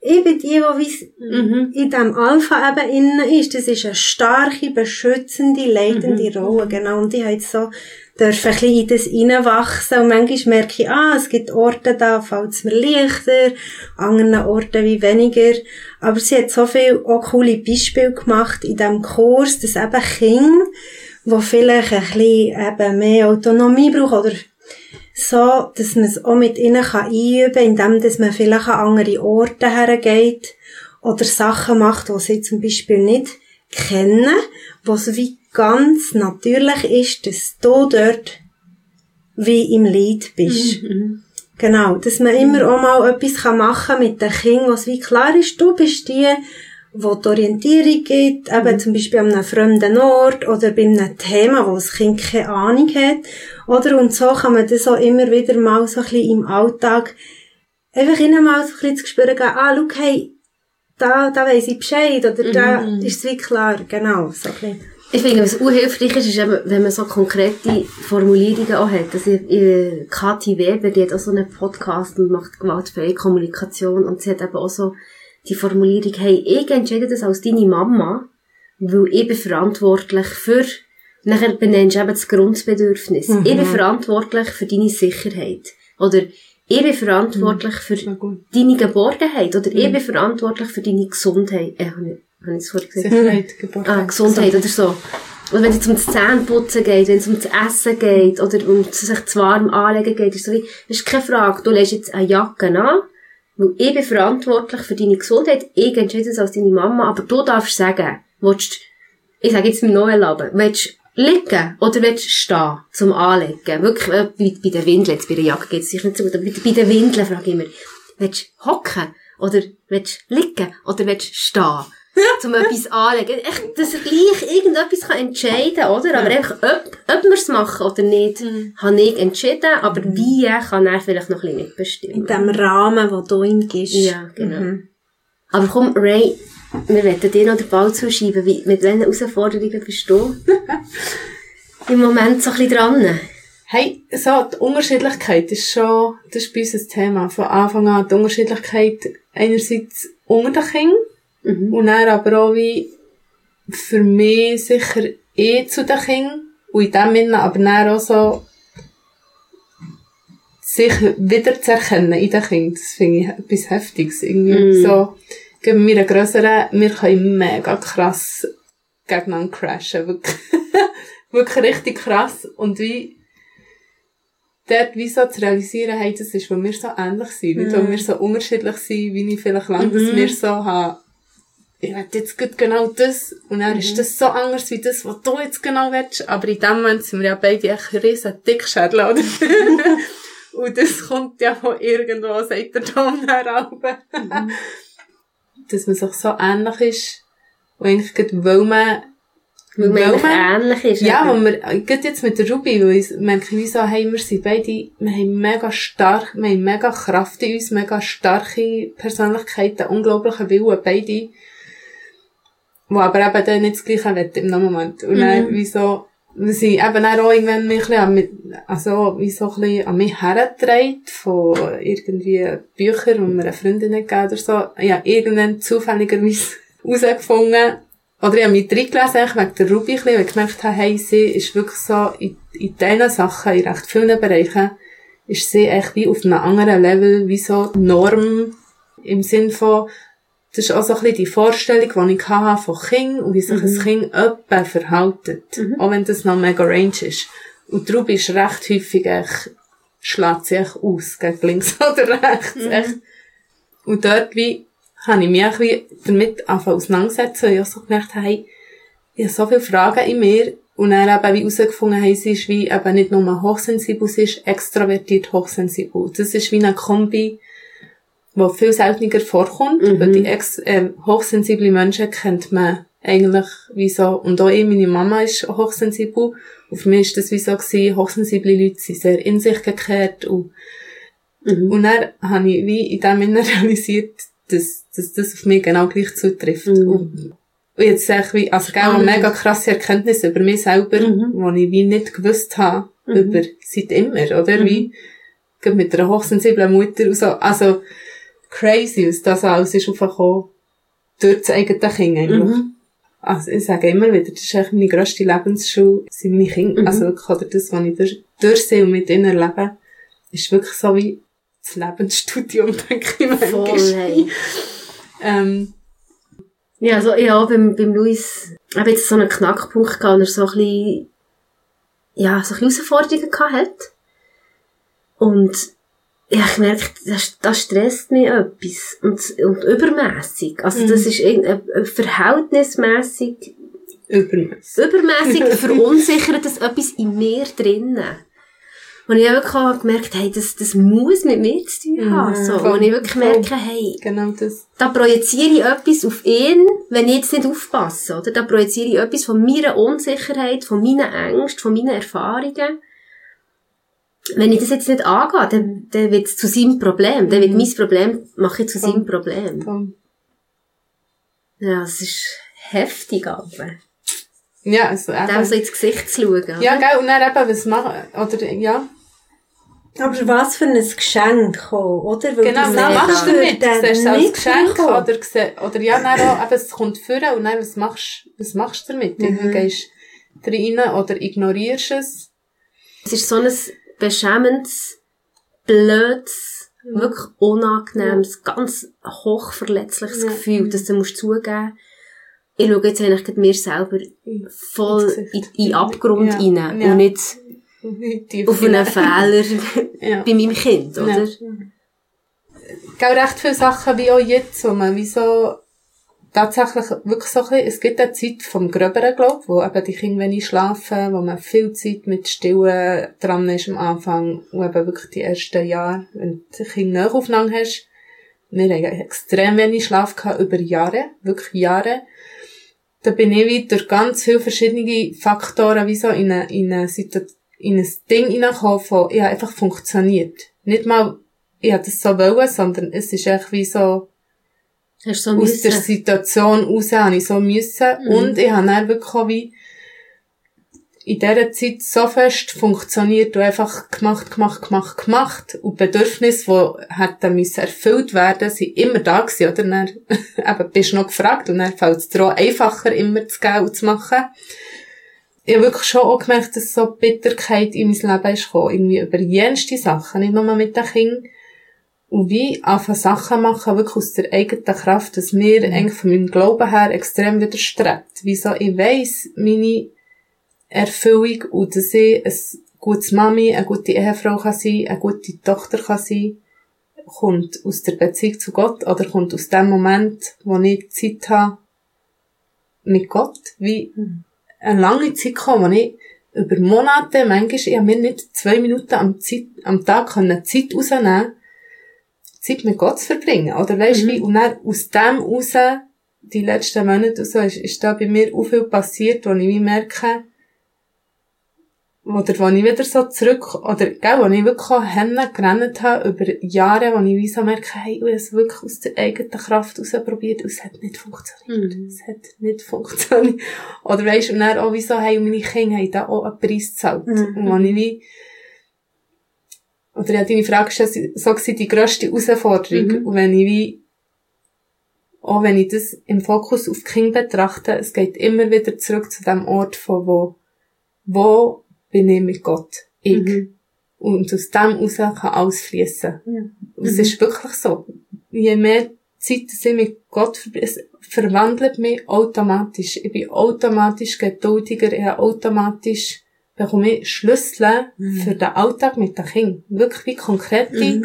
ich bin die, die Mhm. in diesem Alpha eben innen ist. Das ist eine starke, beschützende, leitende Rolle, genau. Und ich habe jetzt so, dürfen ein bisschen in das reinwachsen. Und manchmal merke ich, ah, es gibt Orte, da fällt es mir leichter, an anderen Orten wie weniger. Aber sie hat so viel auch coole Beispiele gemacht in diesem Kurs, dass eben Kinder, die vielleicht ein bisschen eben mehr Autonomie brauchen oder so, dass man es auch mit ihnen kann einüben kann, indem dass man vielleicht an andere Orte hergeht oder Sachen macht, die sie zum Beispiel nicht kennen, wo es wie ganz natürlich ist, dass du dort wie im Lied bist. Genau, dass man immer auch mal etwas kann machen mit den Kindern, was wie klar ist, du bist die, wo die Orientierung gibt, eben zum Beispiel an einem fremden Ort oder bei einem Thema, wo das Kind keine Ahnung hat. Oder, und so kann man das auch immer wieder mal so ein bisschen im Alltag einfach ihnen mal so ein bisschen zu spüren geben, ah, schau, hey, da, da weiss ich Bescheid, oder da ist es wie klar, genau, so ein bisschen. Ich finde, was auch hilfreich ist, ist eben, wenn man so konkrete Formulierungen auch hat. Also, äh, Kathi Weber, die hat auch so einen Podcast und macht gewaltfreie Kommunikation und sie hat eben auch so die Formulierung, hey, ich entscheide das als deine Mama, weil ich bin verantwortlich für, nachher benennst du eben das Grundbedürfnis. Ich bin verantwortlich für deine Sicherheit. Oder ich bin verantwortlich für gut. deine Geborgenheit. Oder ich bin verantwortlich für deine Gesundheit. Äh, habe ich, es vorhin gesagt? Sicherheit, Geborgenheit. Ah, Gesundheit oder so. Und wenn es jetzt um das Zähneputzen geht, wenn es um das Essen geht, oder um sich zu warm anlegen geht, ist so wie, das ist keine Frage, du lässt jetzt eine Jacke an, weil ich bin verantwortlich für deine Gesundheit, ich entscheide es als deine Mama, aber du darfst sagen, willst, ich sage jetzt im Noel aber, willst liegen oder willst du stehen zum Anlegen? Wirklich, äh, bei, bei den Windeln, jetzt bei der Jacke geht es sicher nicht so gut, aber bei, bei den Windeln frage ich mich, willst du hocken oder willst du liegen oder willst du stehen? um etwas anlegen. Echt, dass er gleich irgendetwas kann entscheiden kann, oder? Aber einfach, ob, ob wir es machen oder nicht, Mhm. habe ich entschieden, aber wie kann er vielleicht noch ein bisschen mitbestimmen. In dem Rahmen, den du ihm gibst. Ja, genau. Mhm. Aber komm, Ray, wir werden dir noch den Ball zuschieben. Wie, mit welchen Herausforderungen bist du im Moment so ein bisschen dran? Hey, so, die Unterschiedlichkeit ist schon, das ist bei uns ein Thema. Von Anfang an, die Unterschiedlichkeit einerseits unter den Kindern Mhm. und dann aber auch wie für mich sicher eh zu den Kindern und in dem Sinne aber dann auch so sich wieder zu erkennen in den Kindern. Das finde ich etwas Heftiges. Irgendwie Mhm. so, geben wir einen grösseren, wir können mega krass gegeneinander crashen. Wirklich, wirklich richtig krass. Und wie, dort wie so zu realisieren, hey, das ist, weil wir so ähnlich sind. Nicht, weil wir so unterschiedlich sind, wie ich vielleicht lange, dass wir so haben, ich will jetzt genau das, und dann ist das so anders wie das, was du jetzt genau willst. Aber in dem Moment sind wir ja beide echt riesen Dickschädel, oder? und das kommt ja von irgendwo, sagt der Tom herunter. Dass man sich so ähnlich ist, und eigentlich gerade, weil man, Weil man eigentlich ähnlich ist. ja, wo wir, gerade jetzt mit der Ruby, weil ich merke, wie so, hey, wir sind beide, wir haben mega stark, wir haben mega Kraft in uns, mega starke Persönlichkeiten, unglaublichen Willen, beide. Wo aber eben dann nicht das Gleiche wollen im Moment. Und dann, wie so, wir sind eben dann auch irgendwann mich ein bisschen an, mich- also, wie so ein bisschen an mich hergetragen, von irgendwie Büchern, die mir eine Freundin gegeben oder so. Ja, irgendwann zufälligerweise herausgefunden, oder ich habe mich reingelesen, eigentlich wegen der Ruby ein bisschen, weil ich gemerkt habe, hey, sie ist wirklich so, in, in diesen Sachen, in recht vielen Bereichen, ist sie echt wie auf einem anderen Level, wie so Norm, im Sinn von, das ist auch so ein bisschen die Vorstellung, die ich hatte von Kind und wie sich ein Kind etwa verhaltet. Auch wenn das noch mega range ist. Und Ruby ist recht häufig echt, schlägt sie echt aus, gegen links oder rechts, echt. Und dort wie, habe ich mich auch damit auseinandersetzen, weil ich auch so gemerkt habe, hey, ich habe so viele Fragen in mir und dann eben wie herausgefunden haben, sie ist wie eben nicht nur hochsensibel, sie ist extrovertiert hochsensibel. Das ist wie eine Kombi, die viel seltener vorkommt, weil die ex äh, hochsensible Menschen kennt man eigentlich wie so, und auch ich, meine Mama ist hochsensibel, und für mich ist das wie so gewesen, hochsensible Leute sind sehr in sich gekehrt und und dann habe ich wie in dem Sinne realisiert, dass, dass das auf mich genau gleich zutrifft. Und, und jetzt sehe ich wie, also gell, eine mega krasse Erkenntnis über mich selber, die ich wie nicht gewusst habe, über seit immer, oder? Wie, gerade mit einer hochsensiblen Mutter und so. Also, crazy, was das alles ist aufgekommen, durch das eigene Kind eigentlich. Also, ich sage immer wieder, das ist eigentlich meine grösste Lebensschule, sind meine Kinder. Also wirklich, oder das, was ich durch, durch sie und mit ihnen erlebe, ist wirklich so wie das Lebensstudium, denke ich Voll, manchmal. hey. Ähm, Ja, also, ja, beim, beim Luis, habe jetzt so einen Knackpunkt gehabt, und er so ein bisschen, ja, so ein bisschen Herausforderungen gehabt hat. Und, ja, ich merke, das, das stresst mich etwas. Und, und übermässig. Also, das ist irgendwie, äh, verhältnismässig, übermäßig. übermässig verunsichert das etwas in mir drinnen. Und ich habe wirklich auch gemerkt, hey, das, das muss mit mir zu tun haben. Mhm, so. voll, Und ich wirklich voll. merke, hey, Genau das. da projiziere ich etwas auf ihn, wenn ich jetzt nicht aufpasse, oder? Da projiziere ich etwas von meiner Unsicherheit, von meinen Ängsten, von meinen Erfahrungen. Wenn ich das jetzt nicht angehe, dann, dann wird es zu seinem Problem. Dann wird mein Problem, mache ich zu seinem Problem. Ja, es ist heftig, aber. Ja, also eben. Dem so ins Gesicht zu schauen. Ja, gell, und dann eben, was machen, oder, ja. Aber was für ein Geschenk oder? Weil Genau, was machst du damit? Siehst du es als Geschenk, oder, oder ja, dann auch, eben, es kommt führen, und dann, was machst, was machst du damit? Irgendwie gehst du rein, oder ignorierst es. Es ist so ein beschämendes, blödes, wirklich unangenehmes, ganz hochverletzliches Ja. Gefühl, dass du musst zugeben ich schaue jetzt eigentlich mir selber voll in, den Abgrund Ja, rein ja. und nicht Tief auf einen. Fehler Ja. bei meinem Kind, oder? Ja. Gell, recht viele Sachen wie auch jetzt, wo man wie so tatsächlich wirklich so ein bisschen, es gibt eine Zeit vom Gröberen, glaube wo eben die Kinder wenig schlafen, wo man viel Zeit mit Stillen dran ist am Anfang, und eben wirklich die ersten Jahre, wenn du die Kinder Nachaufnahme hast. Wir haben extrem wenig Schlaf gehabt, über Jahre, wirklich Jahre. Da bin ich wie durch ganz viele verschiedene Faktoren wie so in eine, in ein Ding hineingekommen von, ja, einfach funktioniert. Nicht mal, ich hätte das so wollen, sondern es ist echt wie so, Hast du so aus müssen? der Situation raus habe ich so müssen. Mhm. Und ich habe dann wirklich wie in dieser Zeit so fest funktioniert und einfach gemacht, gemacht, gemacht, gemacht. Und die Bedürfnisse, die hätten müssen erfüllt werden, sind immer da gewesen, oder? Dann, eben, bist du noch gefragt und dann fällt es dir auch einfacher, immer zu geben und zu machen. Ich habe wirklich schon auch gemerkt, dass so Bitterkeit in mein Leben ist gekommen. Irgendwie über jenste Sachen, nicht nur mit den Kindern. Und wie anfangen Sachen machen, wirklich aus der eigenen Kraft, dass mir eigentlich von meinem Glauben her extrem widerstrebt. Wieso? Ich weiss, meine Erfüllung und dass ich ein gutes Mami, eine gute Ehefrau kann sein, eine gute Tochter kann sein, kommt aus der Beziehung zu Gott oder kommt aus dem Moment, wo ich Zeit habe mit Gott, wie eine lange Zeit gekommen, wo ich über Monate, manchmal, ich habe mir nicht zwei Minuten am, Zeit, am Tag können Zeit rausnehmen Zeit mit Gott zu verbringen, oder weisst du wie, und dann aus dem raus, die letzten Monate so, ist, ist da bei mir auch viel passiert, wo ich wie merke, oder wo ich wieder so zurück, oder, gell, wo ich wirklich auch Hände gerannt habe, über Jahre, wo ich wie so merke, hey, ich habe es wirklich aus der eigenen Kraft raus probiert, und es hat nicht funktioniert. Mhm. Es hat nicht funktioniert. Oder weisst du, und dann auch wie so, hey, meine Kinder haben da auch einen Preis gezahlt. Mhm. Und wo ich wie, oder ja, deine Frage ist ja so gewesen, die grösste Herausforderung. Mhm. Und wenn ich wie, auch wenn ich das im Fokus auf die Kinder betrachte, es geht immer wieder zurück zu dem Ort von wo, wo bin ich mit Gott? Ich. Mhm. Und aus dem heraus kann alles fließen. Ja. Und es Mhm. ist wirklich so. Je mehr Zeit dass ich mit Gott verbringe, es verwandelt mich automatisch. Ich bin automatisch geduldiger, ich habe automatisch bekomme ich Schlüssel für den Alltag mit den Kindern. Wirklich wie konkrete,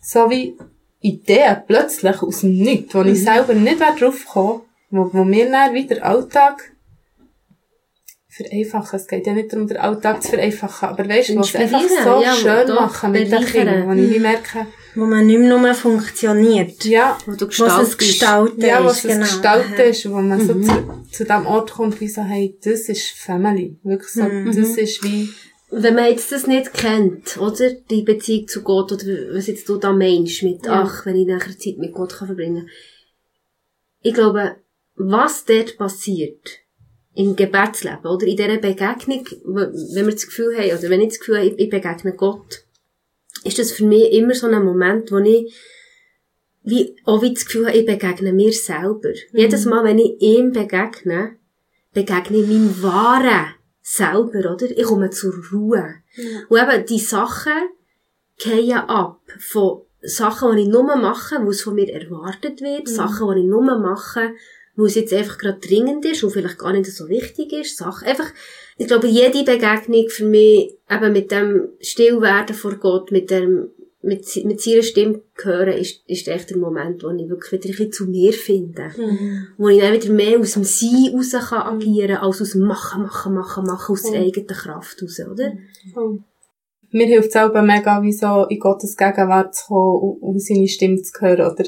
so wie Ideen plötzlich aus dem Nichts, wo ich selber nicht drauf gekommen, wo, wo mir dann wieder Alltag vereinfachen. Es geht ja nicht darum, den Alltag zu vereinfachen, aber weißt du, was einfach so ja, schön machen mit den. Kindern, wo ich wie merke, Wo man nicht mehr nur funktioniert. ja, Wo du Was es gestaltest. gestaltet ja, was ist. es genau. gestaltet ist, wo man so zu, zu dem Ort kommt, wie so, hey, das ist Family. Wirklich so, das ist wie, Wenn man jetzt das nicht kennt, oder? Die Beziehung zu Gott, oder was jetzt du da meinst, mit, Ja. ach, wenn ich nachher Zeit mit Gott kann verbringen Ich glaube, was dort passiert, im Gebetsleben, oder in dieser Begegnung, wenn wir das Gefühl haben, oder wenn ich das Gefühl habe, ich, ich begegne Gott, ist das für mich immer so ein Moment, wo ich wie, auch wie das Gefühl habe, ich begegne mir selber. Jedes Mal, wenn ich ihm begegne, begegne ich meinem wahren selber, oder? Ich komme zur Ruhe. Und eben, die Sachen gehen ab von Sachen, die ich nur mache, wo es von mir erwartet wird, Sachen, die ich nur mache, wo es jetzt einfach gerade dringend ist und vielleicht gar nicht so wichtig ist, Sachen, einfach, ich glaube, jede Begegnung für mich, eben mit dem Stillwerden vor Gott, mit dem, mit, mit seiner Stimme hören, ist, ist echt der Moment, wo ich wirklich wieder ein bisschen zu mir finde. Wo ich dann wieder mehr aus dem Sein raus kann agieren, als aus dem Machen, Machen, Machen, Machen, aus der eigenen Kraft raus, oder? mir hilft es auch mega, wie so in Gottes Gegenwart zu kommen und, und seine Stimme zu hören oder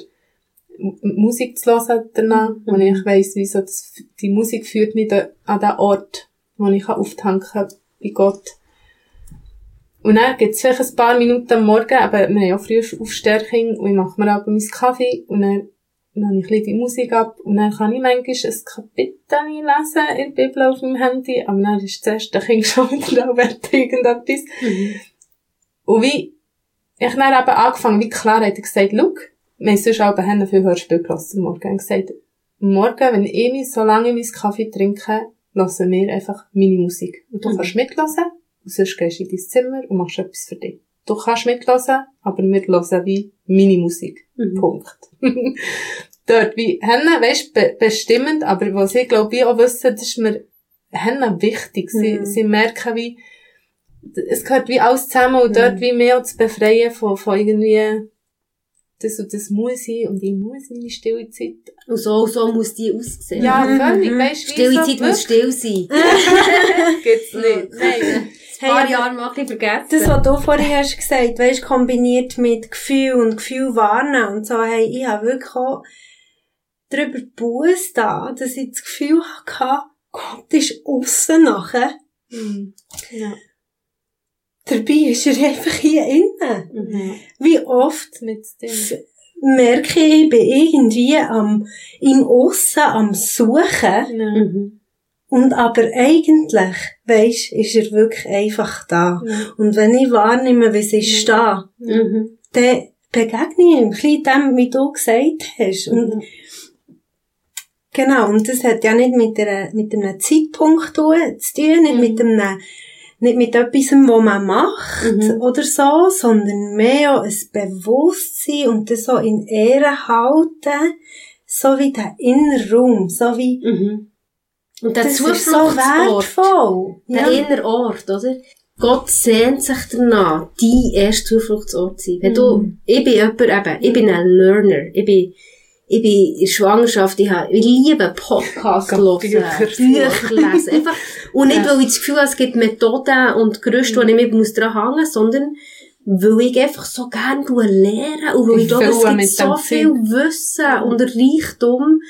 Musik zu hören danach, wo ich weiss, wie so das, die Musik führt mich an den Ort, wo ich auftanken kann bei Gott. Und dann gibt es vielleicht ein paar Minuten am Morgen, aber wir haben ja früh Aufstärkung und ich mache mir aber meinen Kaffee und dann, dann habe ich ein bisschen die Musik ab und dann kann ich manchmal ein Kapitel lesen in der Bibel auf meinem Handy, aber dann ist das erste Kind schon wieder da, wird irgendetwas. Und wie, ich dann eben angefangen, wie klar hat er gesagt, schau, wir haben sonst auch haben viel Hörspiel gelassen am Morgen. Und gesagt, morgen, wenn ich so lange meinen Kaffee trinke, hören wir einfach meine Musik. Und du kannst mitlassen, und sonst gehst du in dein Zimmer und machst etwas für dich. Du kannst mitlassen, aber wir hören wie meine Musik. Punkt. Dort wie, Henne, weisst, be bestimmend, aber was ich glaube, ich auch wissen, das ist mir, Henne wichtig. Sie, sie merken wie, es gehört wie alles zusammen und dort wie mehr zu befreien von, von irgendwie das und das muss ich und ich muss meine stille Zeit. Und so, so muss die aussehen. Ja, völlig, weißt du, Stille so Zeit muss still sein. Gibt's nicht. Nein. Ein paar Jahre mal ein bisschen vergessen. Das, was du vorhin hast gesagt, weißt, kombiniert mit Gefühl und Gefühl warnen und so, hey, ich habe wirklich auch darüber Buß da, dass ich das Gefühl hatte, Gott ist aussen nachher. Mhm. Ja. Dabei ist er einfach hier innen. Mhm. Wie oft merke ich, ich bin irgendwie am, im Aussen am Suchen. Mhm. Und aber eigentlich, weisst, ist er wirklich einfach da. Ja. Und wenn ich wahrnehme, wie sie ist da, Mhm. dann begegne ich ihm, ein bisschen dem, wie du gesagt hast. Und genau, und das hat ja nicht mit, einer, mit einem Zeitpunkt zu tun, zu tun, nicht mit einem, nicht mit etwas, was man macht Mhm. oder so, sondern mehr ein Bewusstsein und das so in Ehre halten, so wie der innere Raum, so wie, Mhm. Und der das ist so wertvoll. der innere Ort, oder? Gott sehnt sich danach, dein erster Zufluchtsort zu sein. Wenn du, ich bin jemand, eben, ich bin ein Learner, ich bin, ich bin in Schwangerschaft, ich, habe, ich liebe Podcasts hören, Bücher. Bücher lesen, einfach, und nicht, weil ich das Gefühl habe, es gibt Methoden und Gerüste, wo ich mich muss dran hängen muss, sondern weil ich einfach so gerne lernen und weil ich Ich glaube, es gibt so viel Wissen und Reichtum,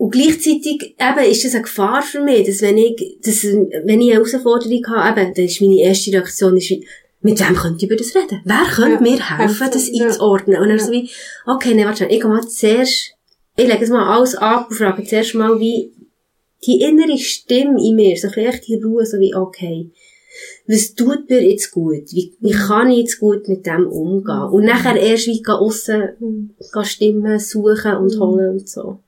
und gleichzeitig eben ist das eine Gefahr für mich, dass wenn ich, dass, wenn ich eine Herausforderung habe, eben, dann ist meine erste Reaktion, ist, mit wem könnte ich über das reden? Wer könnte Ja, mir helfen, das einzuordnen? Und dann Ja. so wie, okay, ne, warte schnell, ich gehe mal zuerst, ich lege es mal alles ab und frage zuerst mal, wie die innere Stimme in mir, so vielleicht die Ruhe, so wie, okay, was tut mir jetzt gut? Wie, wie kann ich jetzt gut mit dem umgehen? Und nachher erst wie aussen, gehen Stimmen suchen und holen und so.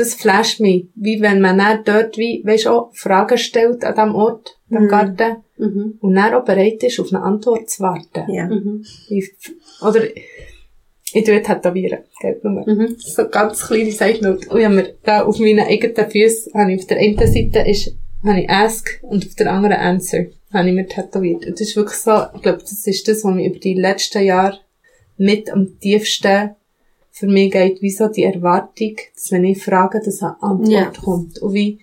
Das flasht mich, wie wenn man dann dort, wie, weisst auch Fragen stellt an diesem Ort, am Garten, Mhm. und dann auch bereit ist, auf eine Antwort zu warten. Ja. Mhm. Ich, oder, ich tue tätowieren, gell, nur. Mhm. So ganz kleine Seitennote. Und ich habe mir da auf meinen eigenen Füßen, habe ich auf der einen Seite ist, habe ich Ask und auf der anderen Answer, habe ich mir tätowiert. Und das ist wirklich so, ich glaube, das ist das, was mich über die letzten Jahre mit am tiefsten für mich geht, wie so die Erwartung, dass wenn ich frage, dass eine Antwort Ja. kommt. Und wie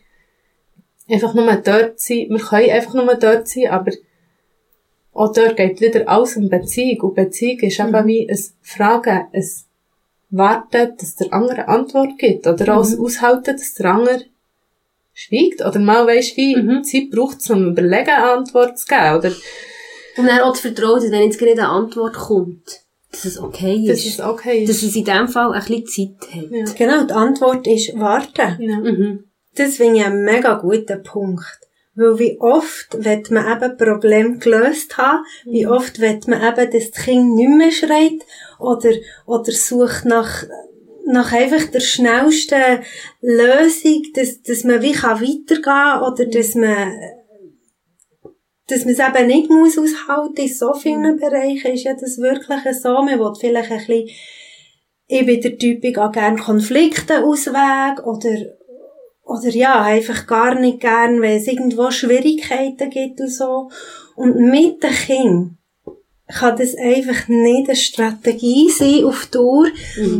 einfach nur dort sein, wir können einfach nur dort sein, aber auch dort geht wieder alles um Beziehung. Und Beziehung ist eben wie ein Fragen, ein Warten, dass der andere Antwort gibt. Oder auch ein Aushalten, dass der andere schweigt. Oder mal weisst wie Mhm. Zeit braucht es, um überlegen, eine Antwort zu geben. Oder Und dann auch das Vertrauen, dass wenn jetzt gerade eine Antwort kommt, dass es okay das ist. ist okay. dass es in dem Fall ein bisschen Zeit hat. ja. Genau, die Antwort ist warten. Ja. Mhm. Das finde ich einen mega guten Punkt. Weil wie oft wird man eben Problem gelöst haben, wie oft wird man eben, dass das Kind nicht mehr schreit oder, oder sucht nach, nach einfach der schnellsten Lösung, dass, dass man wie kann weitergehen oder dass man, dass man es eben nicht muss aushalten. In so vielen Bereichen ist ja das wirklich so. Man will vielleicht ein bisschen, ich bin der Typ, ich gehe gerne Konflikte ausweg oder, oder ja, einfach gar nicht gern, wenn es irgendwo Schwierigkeiten gibt und so. Und mit dem Kind kann das einfach nicht eine Strategie sein auf Dauer,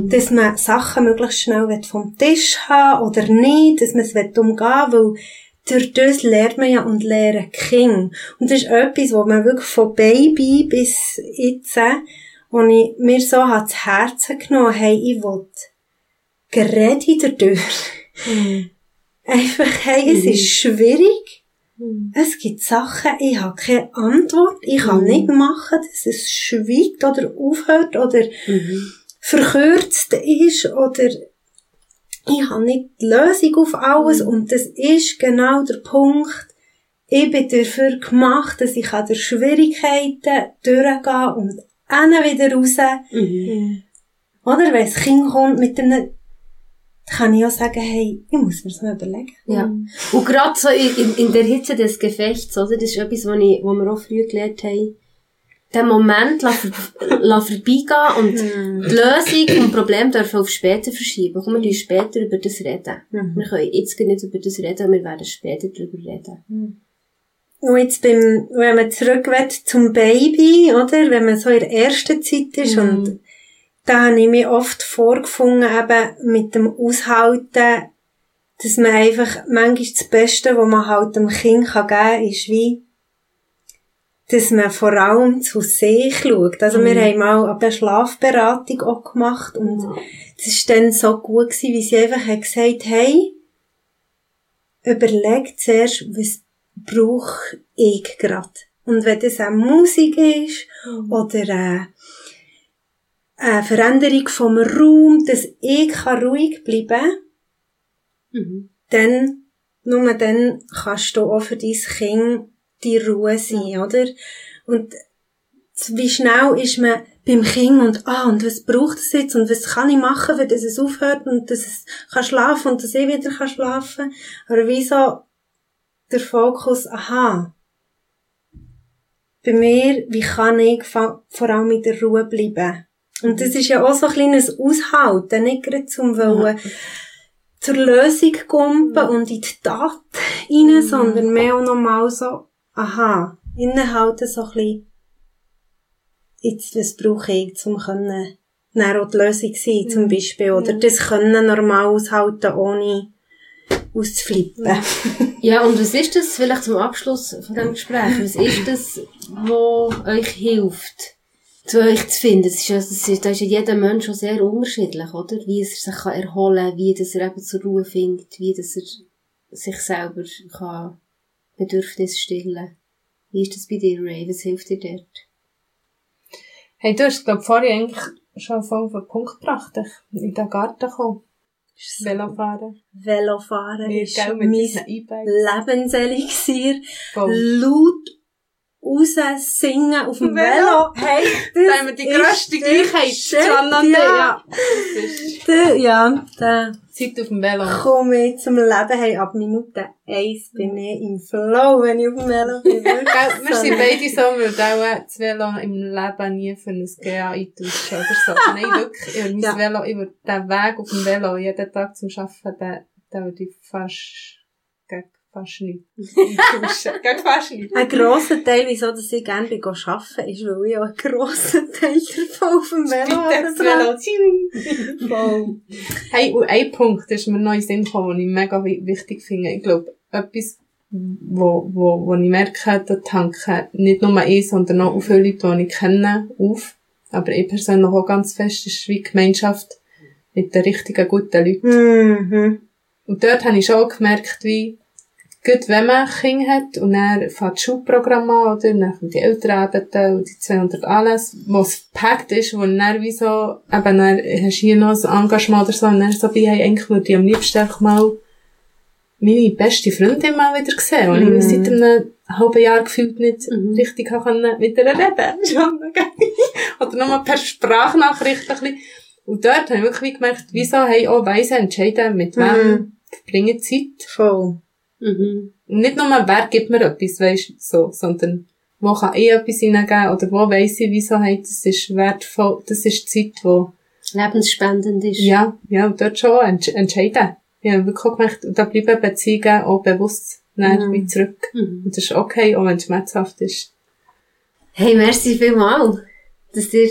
dass man Sachen möglichst schnell vom Tisch haben oder nicht, dass man es umgehen will, weil durch das lernt man ja und lernt Kind. Und das ist etwas, wo man wirklich von Baby bis jetzt, wo ich mir so hat zu Herzen genommen, hey, ich will gerade dadurch. Einfach, hey, es ist schwierig. Es gibt Sachen, ich habe keine Antwort. Ich kann nicht machen, dass es schweigt oder aufhört oder verkürzt ist oder ich habe nicht die Lösung auf alles und das ist genau der Punkt. Ich bin dafür gemacht, dass ich an der Schwierigkeiten durchgehe und dann wieder raus. Mhm. Oder wenn das Kind kommt mit einem, kann ich auch sagen, hey, ich muss mir das mal überlegen. Ja. Und gerade so in, in, in der Hitze des Gefechts, oder? Das ist etwas, was, ich, was wir auch früh gelernt haben. Den Moment lassen la vorbeigehen und die Lösung vom Problem dürfen auf später verschieben. Komm, wir später über das reden. Wir können jetzt nicht über das reden, wir werden später darüber reden. Und jetzt beim, wenn man zurück will zum Baby, oder? Wenn man so in der ersten Zeit ist und da habe ich mich oft vorgefunden, eben mit dem Aushalten, dass man einfach, manchmal das Beste, was man halt dem Kind geben kann, ist wie, dass man vor allem zu sich schaut. Also, mhm. wir haben mal eine Schlafberatung auch gemacht und mhm. das war dann so gut gewesen, wie sie einfach hat gesagt, hey, überleg zuerst, was brauche ich gerade. Und wenn das auch Musik ist, mhm. oder äh, eine Veränderung vom Raum, dass ich ruhig bleiben kann, mhm. dann, nur dann kannst du auch für dein Kind die Ruhe sein, ja. oder? Und wie schnell ist man beim Kind und, ah, und was braucht es jetzt und was kann ich machen, wenn es aufhört und dass es kann schlafen und dass ich wieder kann schlafen. Aber wieso der Fokus, aha, bei mir, wie kann ich vor allem in der Ruhe bleiben? Und das ist ja auch so ein kleines Aushalten, nicht gerade zum Wollen zur Lösung kumpen und in die Tat rein, sondern mehr auch nochmal so, aha, innehalten so ein bisschen, jetzt, was brauche ich, um können, dann auch die Lösung sein, zum Beispiel, oder das können normal aushalten, ohne auszuflippen. Ja, und was ist das, vielleicht zum Abschluss von diesem Gespräch, was ist das, was euch hilft, zu euch zu finden? Das ist das ist, da ist ja jeder Mensch schon sehr unterschiedlich, oder? Wie er sich kann erholen kann, wie dass er eben zur Ruhe findet, wie dass er sich selber kann Bedürfnis stillen. Wie ist das bei dir, Ray? Was hilft dir dort? Hey, du hast, glaube vorhin eigentlich schon voll auf den Punkt gebracht. Ich in den Garten gekommen. Velofahren. Velofahren ist gell, mein Lebenselixier. Laut raus singen auf dem Velo. Hey, das da haben wir die grösste Gleichheit zueinander. Ja. Ja, ja da. Zeit auf dem Velo. Komme ich zum Leben. Hey, ab Minute eins bin ich im Flow, wenn ich auf dem Velo bin. wir sind beide so, wir auch das Velo im Leben nie für ein GA eintauschen oder so. Nein, wirklich. Ich mein ja. Velo, ich würde den Weg auf dem Velo jeden Tag zum Arbeiten, den, den würde ich fast fast nicht eintauschen. Gegen fast nicht. Ein grosser Teil, wieso dass ich gerne arbeiten, ist, weil ich auch einen grossen Teil davon auf dem Velo habe. Voll. Hey, und ein Punkt ist mir noch in Sinn gekommen, den ich mega wichtig finde. Ich glaube, etwas, wo, wo, wo ich merke, da tanken nicht nur ich, sondern auch viele Leute, die ich kenne, auf. Aber ich persönlich auch ganz fest, ist wie Gemeinschaft mit den richtigen, guten Leuten. Mhm. Und dort habe ich schon gemerkt, wie, gut, wenn man Kinder hat und dann fährt das Schulprogramm an, oder? Dann kommen die Elternabende und die 200 alles, was gepackt ist, wo dann wie so, eben, dann hast du hier noch ein Engagement oder so, und dann so wie, hey, eigentlich würde ich am liebsten auch mal meine beste Freundin mal wieder sehen, weil mm. ich seit einem halben Jahr gefühlt nicht mm. richtig kann mit ihr reden Oder nochmal per Sprachnachricht ein bisschen. Und dort habe ich wirklich gemerkt, wieso, hey, auch weise entscheiden, mit wem mm. verbringen Zeit. Voll. Mhm. Nicht nur, wer gibt mir etwas, weisst so, sondern wo kann ich etwas hineingeben oder wo weiss ich, wieso hey, das ist wertvoll, das ist Zeit, wo lebensspendend ist. Ja, ja, und dort schon entsch entscheiden. Habe wirklich gemerkt, da bleiben Beziehungen auch bewusst mhm. wie zurück. Mhm. Und das ist okay, auch wenn es schmerzhaft ist. Hey, merci vielmals, dass ihr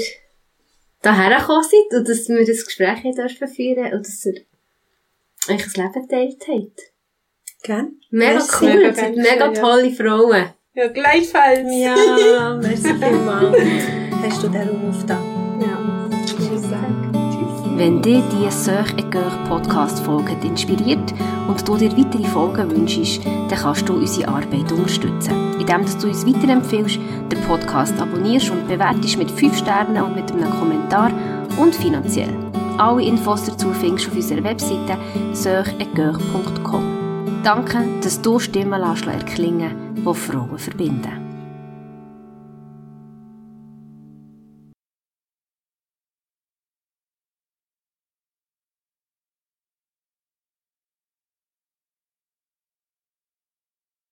daher gekommen seid und dass wir das Gespräch hier dürfen führen und dass ihr euch das Leben geteilt habt. Gell? Mega merci. cool, mega, sind mega tolle Frauen. Ja, gleichfalls. Ja, merci vielmals. Hast du den Raum aufgetan? Ja. Tschüss. Wenn dich die Söch et Geur Podcast-Folge inspiriert und du dir weitere Folgen wünschst, dann kannst du unsere Arbeit unterstützen, indem du uns weiterempfiehlst, den Podcast abonnierst und bewertest mit 5 Sternen und mit einem Kommentar und finanziell. Alle Infos dazu findest du auf unserer Webseite söchetgeur.com. Danke, dass du Stimmen erklingen die Frauen verbinden.